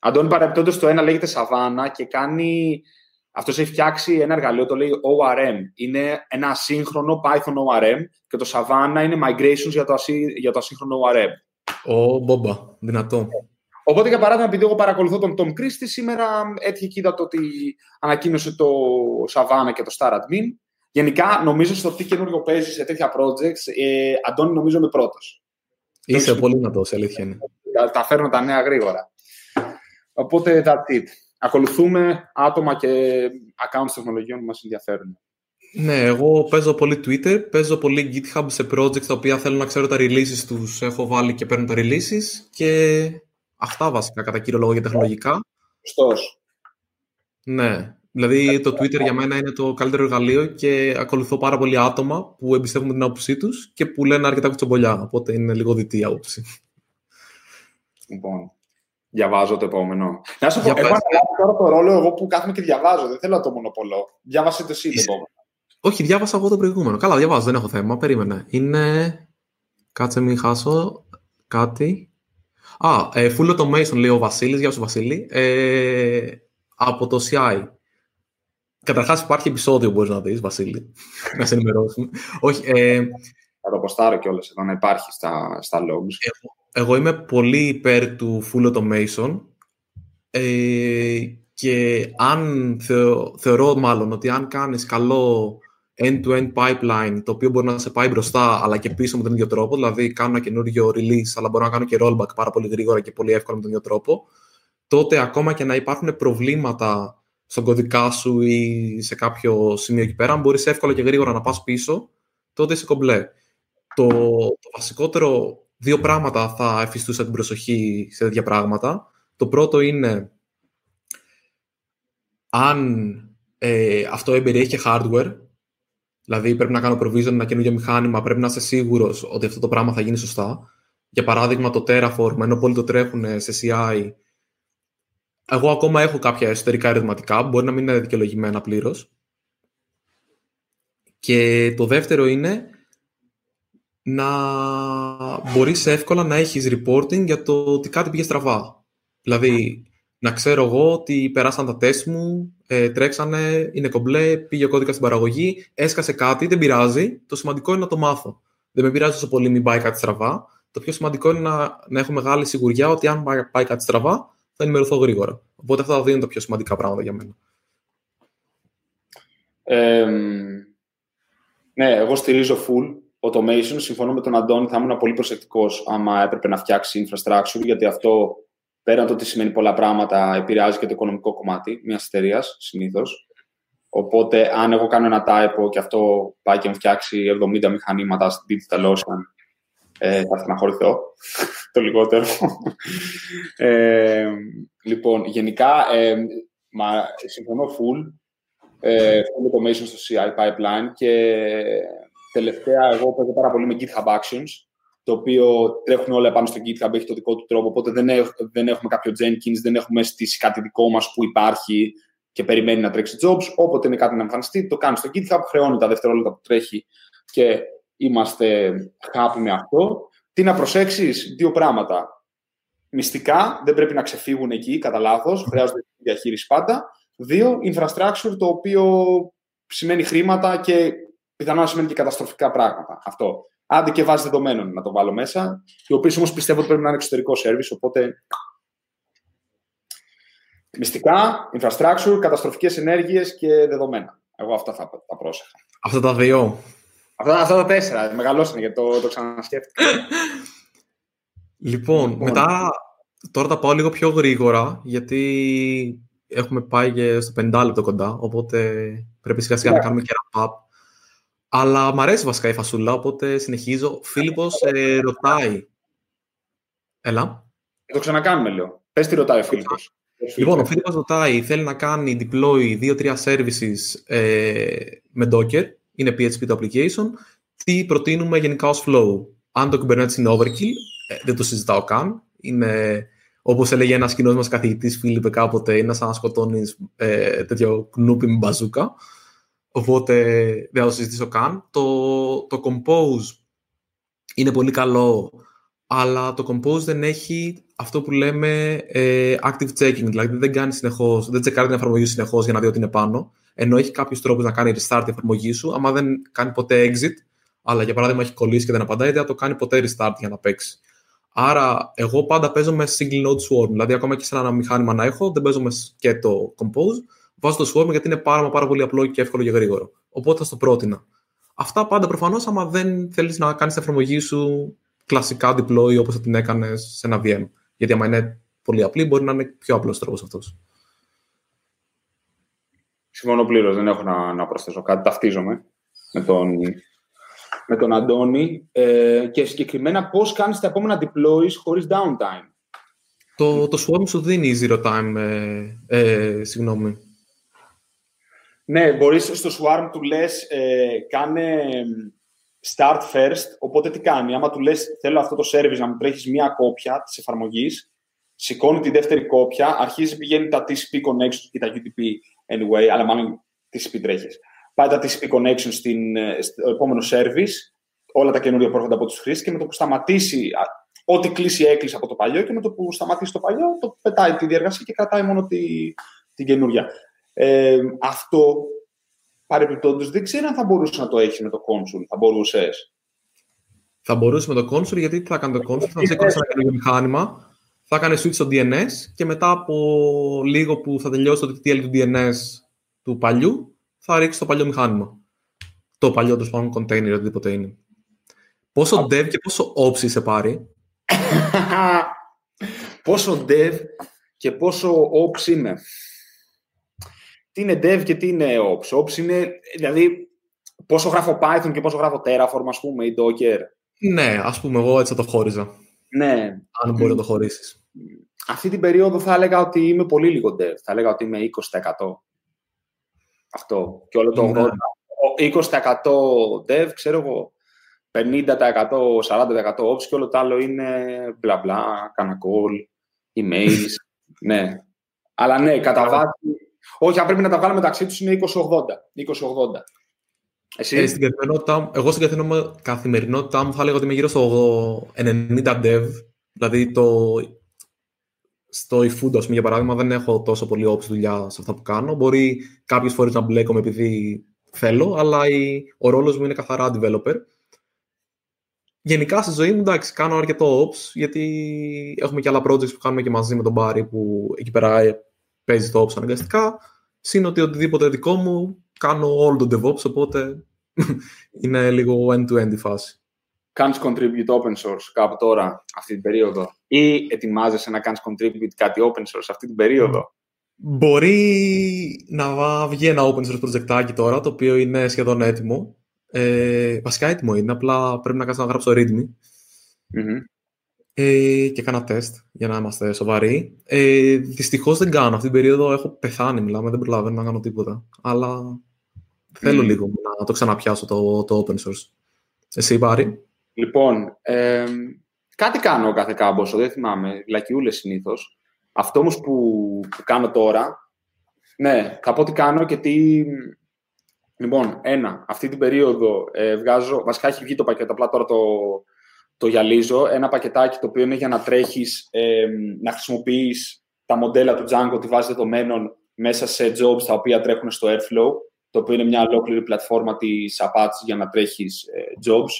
Αντώνη, παρεμπιπτόντως, το ένα λέγεται Savannah και κάνει. Αυτός έχει φτιάξει ένα εργαλείο, το λέει ORM. Είναι ένα ασύγχρονο Python ORM και το Savannah είναι migrations για το, ασύ, για το ασύγχρονο ORM. Ω, μπόμπα, δυνατό. Οπότε, για παράδειγμα, επειδή εγώ παρακολουθώ τον Tom Christie, σήμερα έτυχε και είδα το ότι ανακοίνωσε το Savannah και το Star Admin Γενικά, νομίζω στο τι καινούριο παίζει σε τέτοια projects, ε, Αντώνη, νομίζω είμαι πρώτος. Είσαι πολύ δυνατός, αλήθεια είναι. Τα φέρνω τα νέα γρήγορα. Οπότε, that's it. Ακολουθούμε άτομα και accounts τεχνολογιών που μας ενδιαφέρουν. Ναι, εγώ παίζω πολύ Twitter, παίζω πολύ GitHub σε projects τα οποία θέλω να ξέρω τα releases τους, έχω βάλει και παίρνω τα releases και αυτά βασικά κατά κύριο λόγο για τεχνολογικά. Σωστός. Ναι, Δηλαδή το Twitter για μένα είναι το καλύτερο εργαλείο και ακολουθώ πάρα πολλοί άτομα που εμπιστεύουν την άποψή τους και που λένε αρκετά κουτσομπολιά. Οπότε είναι λίγο δυτή η άποψη. Λοιπόν, διαβάζω το επόμενο. Να σου πω, έχω αναλάβει τώρα το ρόλο εγώ που κάθομαι και διαβάζω. Δεν θέλω να το μονοπολώ. Διάβασε το εσύ το επόμενο. Όχι, διάβασα εγώ το προηγούμενο. Καλά, διαβάζω, δεν έχω θέμα. Περίμενε. Είναι. Κάτσε μην χάσω κάτι. Α, ε, full automation λέει ο Βασίλης. Γεια σου, Βασίλη. Ε, από το CI. Καταρχάς, υπάρχει επεισόδιο που μπορείς να δεις, Βασίλη. [laughs] να σε ενημερώσουμε. Όχι. Ε, θα το αποστάρω κιόλας εδώ να υπάρχει στα, στα logs. Εγώ, είμαι πολύ υπέρ του full automation. Ε, και αν θεωρώ μάλλον ότι αν κάνεις καλό end-to-end pipeline το οποίο μπορεί να σε πάει μπροστά αλλά και πίσω με τον ίδιο τρόπο, δηλαδή κάνω ένα καινούριο release αλλά μπορώ να κάνω και rollback πάρα πολύ γρήγορα και πολύ εύκολα με τον ίδιο τρόπο, τότε ακόμα και να υπάρχουν προβλήματα στον κωδικά σου ή σε κάποιο σημείο εκεί πέρα, αν μπορείς εύκολα και γρήγορα να πας πίσω, τότε είσαι κομπλέ. Το, το βασικότερο δύο πράγματα θα εφιστούσα την προσοχή σε τέτοια πράγματα. Το πρώτο είναι αν ε, αυτό εμπεριέχει και hardware. Δηλαδή πρέπει να κάνω provision ένα καινούργιο μηχάνημα, πρέπει να είσαι σίγουρος ότι αυτό το πράγμα θα γίνει σωστά. Για παράδειγμα, το Terraform, ενώ πολλοί το τρέχουν σε CI, εγώ ακόμα έχω κάποια εσωτερικά ερωτηματικά, μπορεί να μην είναι δικαιολογημένα πλήρως. Και το δεύτερο είναι να μπορείς εύκολα να έχεις reporting για το ότι κάτι πήγε στραβά. Δηλαδή, να ξέρω εγώ ότι περάσαν τα τεστ μου, ε, τρέξανε, είναι κομπλέ, πήγε ο κώδικα στην παραγωγή, έσκασε κάτι, δεν πειράζει. Το σημαντικό είναι να το μάθω. Δεν με πειράζει τόσο πολύ μην πάει κάτι στραβά. Το πιο σημαντικό είναι να, να έχω μεγάλη σιγουριά ότι αν πάει κάτι στραβά, θα ενημερωθώ γρήγορα. Οπότε αυτά τα δύο είναι τα πιο σημαντικά πράγματα για μένα. Ε, ναι, εγώ στηρίζω full automation. Συμφωνώ με τον Αντώνη, θα ήμουν πολύ προσεκτικός άμα έπρεπε να φτιάξει infrastructure, γιατί αυτό πέραν το ότι σημαίνει πολλά πράγματα, επηρεάζει και το οικονομικό κομμάτι μιας εταιρείας συνήθως. Οπότε, αν εγώ κάνω ένα typo και αυτό πάει και μου φτιάξει 70 μηχανήματα στην Digital Ocean, ε, θα στεναχωρηθώ [laughs] το λιγότερο. ε, λοιπόν, γενικά, ε, μα, συμφωνώ full, ε, full automation στο CI pipeline και τελευταία εγώ παίζω πάρα πολύ με GitHub Actions το οποίο τρέχουν όλα πάνω στο GitHub, έχει το δικό του τρόπο, οπότε δεν, έχ, δεν έχουμε κάποιο Jenkins, δεν έχουμε στήσει κάτι δικό μας που υπάρχει και περιμένει να τρέξει jobs. Όποτε είναι κάτι να εμφανιστεί, το κάνει στο GitHub, χρεώνει τα δευτερόλεπτα που τρέχει και είμαστε happy με αυτό. Τι να προσέξεις, δύο πράγματα. Μυστικά, δεν πρέπει να ξεφύγουν εκεί, κατά λάθος, χρειάζεται διαχείριση πάντα. Δύο, infrastructure, το οποίο σημαίνει χρήματα και πιθανόν σημαίνει και καταστροφικά πράγματα. Αυτό. Άντε και βάζεις δεδομένων να το βάλω μέσα, οι οποίες όμως πιστεύω ότι πρέπει να είναι εξωτερικό service, οπότε. Μυστικά, infrastructure, καταστροφικές ενέργειες και δεδομένα. Εγώ αυτά θα τα πρόσεχα. Αυτά τα δύο. Αυτά, αυτά τα τέσσερα. Μεγαλώσανε γιατί το, το ξανασκέφτηκα. λοιπόν, λοιπόν, μετά τώρα τα πάω λίγο πιο γρήγορα, γιατί έχουμε πάει και στο 50 λεπτό κοντά, οπότε πρέπει σιγά σιγά να κάνουμε και ένα pub. Αλλά μου αρέσει βασικά η φασούλα, οπότε συνεχίζω. Φίλιππος ε, ρωτάει. Έλα. Το ξανακάνουμε, λέω. Πες τι ρωτάει ο Φίλιππος. Λοιπόν, ο Φίλιππος ρωτάει, θέλει να κάνει deploy 2-3 services ε, με Docker, είναι PHP το application. Τι προτείνουμε γενικά ως flow; Αν το Kubernetes είναι overkill, ε, δεν το συζητάω καν. Είναι, όπως έλεγε ένας κοινός μας καθηγητής, Φίλιππε, κάποτε, είναι σαν να σκοτώνεις ε, τέτοιο κνούπι με μπαζούκα. Οπότε δεν θα το συζητήσω καν. Το, το Compose είναι πολύ καλό, αλλά το Compose δεν έχει αυτό που λέμε ε, active checking. Δηλαδή δεν κάνει συνεχώς, δεν τσεκάρει την εφαρμογή σου συνεχώς για να δει ότι είναι πάνω. Ενώ έχει κάποιους τρόπους να κάνει restart την εφαρμογή σου, άμα δεν κάνει ποτέ exit, αλλά για παράδειγμα έχει κολλήσει και δεν απαντάει, δεν θα το κάνει ποτέ restart για να παίξει. Άρα, εγώ πάντα παίζω με single node swarm. Δηλαδή, ακόμα και σε ένα μηχάνημα να έχω, δεν παίζω με και το compose, βάζω το Swarm γιατί είναι πάρα, πάρα πολύ απλό και εύκολο και γρήγορο. Οπότε θα στο πρότεινα. Αυτά πάντα προφανώς, άμα δεν θέλεις να κάνεις την εφαρμογή σου κλασικά deploy όπως θα την έκανες σε ένα VM. Γιατί άμα είναι πολύ απλή, μπορεί να είναι πιο απλός τρόπος αυτός. Συμφωνώ πλήρως. Δεν έχω να, να προσθέσω κάτι. Ταυτίζομαι με τον, με τον Αντώνη. Ε, και συγκεκριμένα πώς κάνεις τα επόμενα deploys χωρίς downtime; Το, το Swarm σου δίνει zero time, ε, ε, συγγνώμη. Ναι, μπορείς στο Swarm του λες ε, κάνε start first, οπότε τι κάνει. Άμα του λες θέλω αυτό το service να μου τρέχεις μία κόπια της εφαρμογής, σηκώνει τη δεύτερη κόπια, αρχίζει πηγαίνει τα TCP connection ή τα UTP anyway, αλλά μάλλον TCP τρέχεις. Πάει τα TCP connection στην, ε, στο επόμενο service, όλα τα καινούργια που έρχονται από τους χρήστες και με το που σταματήσει, ό,τι κλείσει έκλεισε από το παλιό και με το που σταματήσει το παλιό, το πετάει τη διεργασία και κρατάει μόνο τη, την καινούργια. Ε, αυτό παρεμπιπτόντως δεν ξέρω αν θα μπορούσε να το έχει με το console. Θα μπορούσες. Θα μπορούσε με το console γιατί θα κάνει το console, θα σήκωνε ένα καινούργιο μηχάνημα, θα έκανε switch στο DNS και μετά από λίγο που θα τελειώσει το TTL του DNS του παλιού, θα ρίξει το παλιό μηχάνημα. Το παλιό του πάνω container, οτιδήποτε είναι. [laughs] Πόσο dev και πόσο ops σε πάρει; πόσο dev και πόσο ops είναι τι είναι dev και τι είναι ops. Ops είναι, δηλαδή, πόσο γράφω Python και πόσο γράφω Terraform, ας πούμε, ή Docker. Ναι, ας πούμε, εγώ έτσι θα το χώριζα. Ναι. Αν μπορεί να το χωρίσεις. Αυτή την περίοδο θα έλεγα ότι είμαι πολύ λίγο dev. Θα έλεγα ότι είμαι 20%. Αυτό. Και όλο το 80%. 20% dev, ξέρω εγώ, 50%, 40% ops και όλο το άλλο είναι μπλα μπλα, κάνα call, emails. [laughs] ναι. Αλλά ναι, κατά βάση. Όχι, αν πρέπει να τα βγάλουμε μεταξύ τους είναι 20-80. 20-80. Εσύ; Ε, στην καθημερινότητά, εγώ στην καθημερινότητά μου θα έλεγα ότι είμαι γύρω στο 90 dev. Δηλαδή το, στο eFood, για παράδειγμα, δεν έχω τόσο πολύ όψη δουλειά σε αυτά που κάνω. Μπορεί κάποιες φορές να μπλέκομαι επειδή θέλω, αλλά η, ο ρόλος μου είναι καθαρά developer. Γενικά στη ζωή μου, εντάξει, κάνω αρκετό ops, γιατί έχουμε και άλλα projects που κάνουμε και μαζί με τον Barry, που εκεί πέρα παίζει το ops αναγκαστικά. Συν ότι οτιδήποτε δικό μου, κάνω όλο το DevOps, οπότε [laughs] είναι λίγο end-to-end η φάση. Κάνεις contribute open source κάπου τώρα, αυτή την περίοδο, ή ετοιμάζεσαι να κάνεις contribute κάτι open source αυτή την περίοδο; Μπορεί να βγει ένα open source project τώρα, το οποίο είναι σχεδόν έτοιμο. Ε, βασικά έτοιμο είναι, απλά πρέπει να κάνω να γράψω readme. Mm-hmm. Ε, και κάνα τεστ για να είμαστε σοβαροί. Ε, Δυστυχώς δεν κάνω. Αυτή την περίοδο έχω πεθάνει, μιλάμε, δεν προλαβαίνω να κάνω τίποτα. Αλλά θέλω λίγο να το ξαναπιάσω το, το open source. Εσύ, Πάρη; Λοιπόν, ε, κάτι κάνω κάθε κάμποσο, δεν θυμάμαι, λακιούλες συνήθως. Αυτό όμως που, που κάνω τώρα, ναι, θα πω τι κάνω και τι, Λοιπόν, ένα, αυτή την περίοδο ε, βγάζω, βασικά έχει βγει το πακέτο, απλά τώρα το, το γυαλίζω, ένα πακετάκι το οποίο είναι για να τρέχεις, ε, να χρησιμοποιείς τα μοντέλα του Django, τη βάση δεδομένων, μέσα σε jobs τα οποία τρέχουν στο Airflow, το οποίο είναι μια ολόκληρη πλατφόρμα της Apache για να τρέχεις ε, jobs,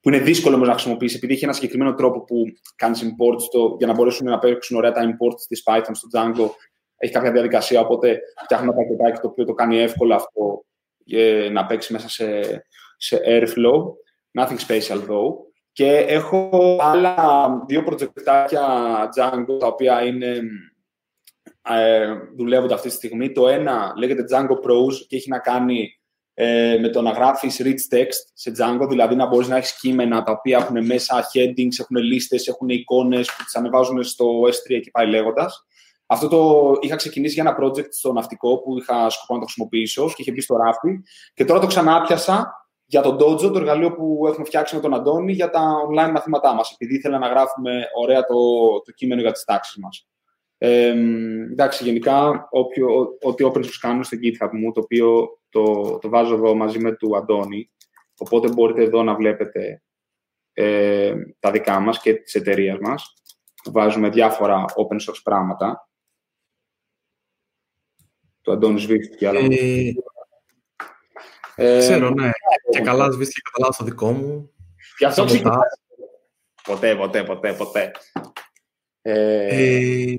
που είναι δύσκολο όμως να χρησιμοποιήσει, επειδή έχει ένα συγκεκριμένο τρόπο που κάνεις import στο, για να μπορέσουν να παίξουν ωραία τα imports της Python στο Django, έχει κάποια διαδικασία, οπότε φτιάχνω ένα πακετάκι το οποίο το κάνει εύκολο αυτό να παίξει μέσα σε, σε Airflow. Nothing special though. Και έχω άλλα δύο προτζεκτάκια Django, τα οποία είναι, ε, δουλεύονται αυτή τη στιγμή. Το ένα λέγεται Django Pros και έχει να κάνει ε, με το να γράφεις rich text σε Django, δηλαδή να μπορείς να έχεις κείμενα τα οποία έχουν μέσα headings, έχουν λίστες, έχουν εικόνες που τις ανεβάζουν στο S3 και πάει λέγοντας. Αυτό το είχα ξεκινήσει για ένα project στο ναυτικό που είχα σκοπό να το χρησιμοποιήσω και είχε μπει στο ράφι. Και τώρα το ξανάπιασα για τον Dojo, το εργαλείο που έχουμε φτιάξει με τον Αντώνη για τα online μαθήματά μας. Επειδή ήθελα να γράφουμε ωραία το, το κείμενο για τις τάξεις μας. Ε, εντάξει, γενικά, όποιο, ό,τι open source κάνω στο GitHub μου, το οποίο το, το βάζω εδώ μαζί με του Αντώνη, οπότε μπορείτε εδώ να βλέπετε ε, τα δικά μας και της εταιρεία μας. Βάζουμε διάφορα open source πράγματα του Αντώνης σβήστηκε. Αλλά... Ε, ε, ξέρω, ναι. Και καλά σβήστηκε κατά το δικό μου. Και αυτό Ποτέ, ποτέ, ποτέ, ποτέ. Ε... Ε,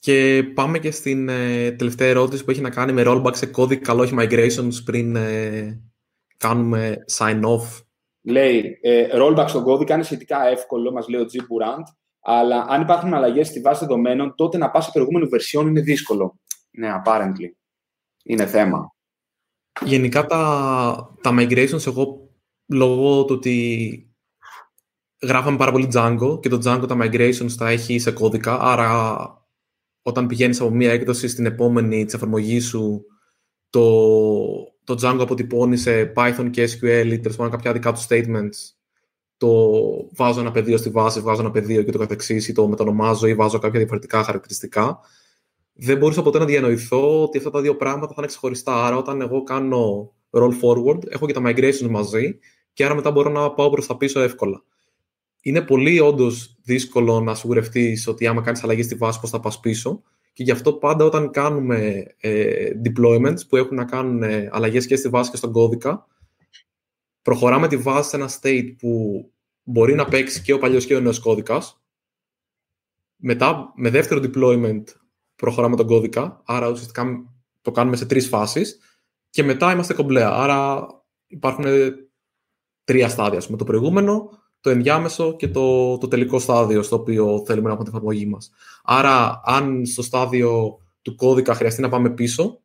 και πάμε και στην ε, τελευταία ερώτηση που έχει να κάνει με rollback σε κώδικα, αλλά όχι migrations πριν ε, κάνουμε sign-off. Λέει, ε, rollback στον κώδικα είναι σχετικά εύκολο, μας λέει ο G. Burant. Αλλά αν υπάρχουν αλλαγές στη βάση δεδομένων, τότε να πας σε προηγούμενη version είναι δύσκολο. Ναι, apparently. Είναι θέμα. Γενικά τα, τα migrations, εγώ λόγω του ότι γράφαμε πάρα πολύ Django και το Django τα migrations τα έχει σε κώδικα, άρα όταν πηγαίνεις από μία έκδοση στην επόμενη της εφαρμογής σου, το, το Django αποτυπώνει σε Python και SQL ή τέλος κάποια δικά του statements το βάζω ένα πεδίο στη βάση, βγάζω ένα πεδίο και το καθεξής ή το μετανομάζω ή βάζω κάποια διαφορετικά χαρακτηριστικά. Δεν μπορούσα ποτέ να διανοηθώ ότι αυτά τα δύο πράγματα θα είναι ξεχωριστά. Άρα, όταν εγώ κάνω roll forward, έχω και τα migrations μαζί και άρα μετά μπορώ να πάω προς τα πίσω εύκολα. Είναι πολύ όντως δύσκολο να σιγουρευτείς ότι άμα κάνεις αλλαγή στη βάση, πώς θα πας πίσω. Και γι' αυτό πάντα όταν κάνουμε ε, deployments που έχουν να κάνουν ε, αλλαγές και στη βάση και στον κώδικα, προχωράμε τη βάση σε ένα state που μπορεί να παίξει και ο παλιός και ο νέος κώδικας. Μετά, με δεύτερο deployment, προχωράμε τον κώδικα. Άρα, ουσιαστικά το κάνουμε σε τρεις φάσεις. Και μετά είμαστε κομπλέα. Άρα, υπάρχουν τρία στάδια. Με το προηγούμενο, το ενδιάμεσο και το, το τελικό στάδιο στο οποίο θέλουμε να έχουμε την εφαρμογή μας. Άρα, αν στο στάδιο του κώδικα χρειαστεί να πάμε πίσω,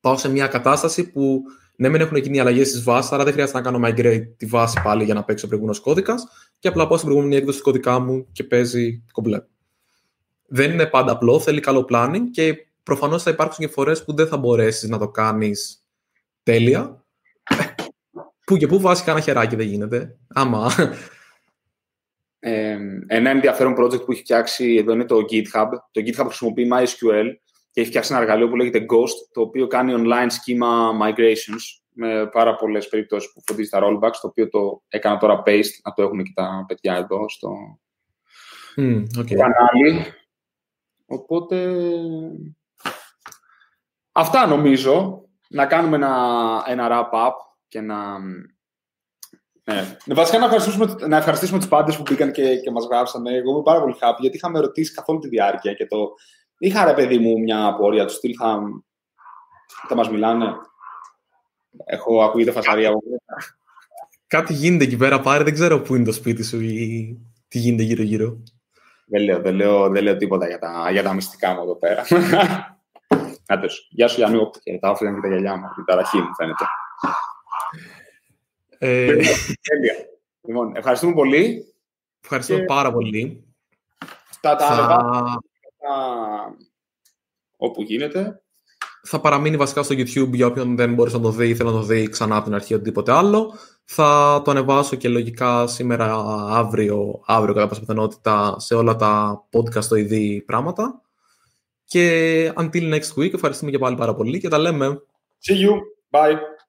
πάω σε μια κατάσταση που ναι, μεν έχουν γίνει αλλαγές στις βάσεις, άρα δεν χρειάζεται να κάνω migrate τη βάση πάλι για να παίξω ο προηγούμενος κώδικας και απλά πάω στην προηγούμενη έκδοση του κωδικά μου και παίζει κομπλέ. Δεν είναι πάντα απλό, θέλει καλό planning και προφανώς θα υπάρξουν και φορές που δεν θα μπορέσεις να το κάνεις τέλεια. Πού και πού βάζει κανένα χεράκι δεν γίνεται. Άμα. Ε, ένα ενδιαφέρον project που έχει φτιάξει εδώ είναι το GitHub. Το GitHub χρησιμοποιεί MySQL και έχει φτιάξει ένα εργαλείο που λέγεται Ghost, το οποίο κάνει online schema migrations με πάρα πολλές περιπτώσεις που φροντίζει τα rollbacks, το οποίο το έκανα τώρα paste, να το έχουν και τα παιδιά εδώ στο mm, okay. κανάλι. Οπότε, αυτά νομίζω. Να κάνουμε ένα, ένα wrap-up και να... Ναι. Βασικά να ευχαριστήσουμε, να ευχαριστήσουμε τους πάντες που μπήκαν και, και μας γράψανε. Εγώ είμαι πάρα πολύ happy γιατί είχαμε ρωτήσει καθ' όλη τη διάρκεια και το... Είχα ρε παιδί μου μια απορία τους στυλ, θα, θα μας μιλάνε. Έχω ακούγεται φασαρία Κάτι γίνεται εκεί πέρα, πάρε, δεν ξέρω πού είναι το σπίτι σου ή τι γίνεται γύρω-γύρω. Δεν λέω, δεν λέω, δεν λέω τίποτα για τα, για τα μυστικά μου εδώ πέρα. [laughs] Άντως, γεια σου Γιάννη, χαιρετάω, φύγαν και τα γυαλιά μου, την ταραχή μου φαίνεται. Ε... Τέλεια. Λοιπόν, ευχαριστούμε πολύ. Ευχαριστώ και... πάρα πολύ. Τα, τα, θα... όπου γίνεται θα παραμείνει βασικά στο YouTube για όποιον δεν μπορείς να το δει ή θέλει να το δει ξανά από την αρχή οτιδήποτε άλλο. Θα το ανεβάσω και λογικά σήμερα, αύριο, αύριο κατά πάσα πιθανότητα σε όλα τα podcast τοειδή πράγματα. Και until next week, ευχαριστούμε και πάλι πάρα πολύ και τα λέμε. See you. Bye.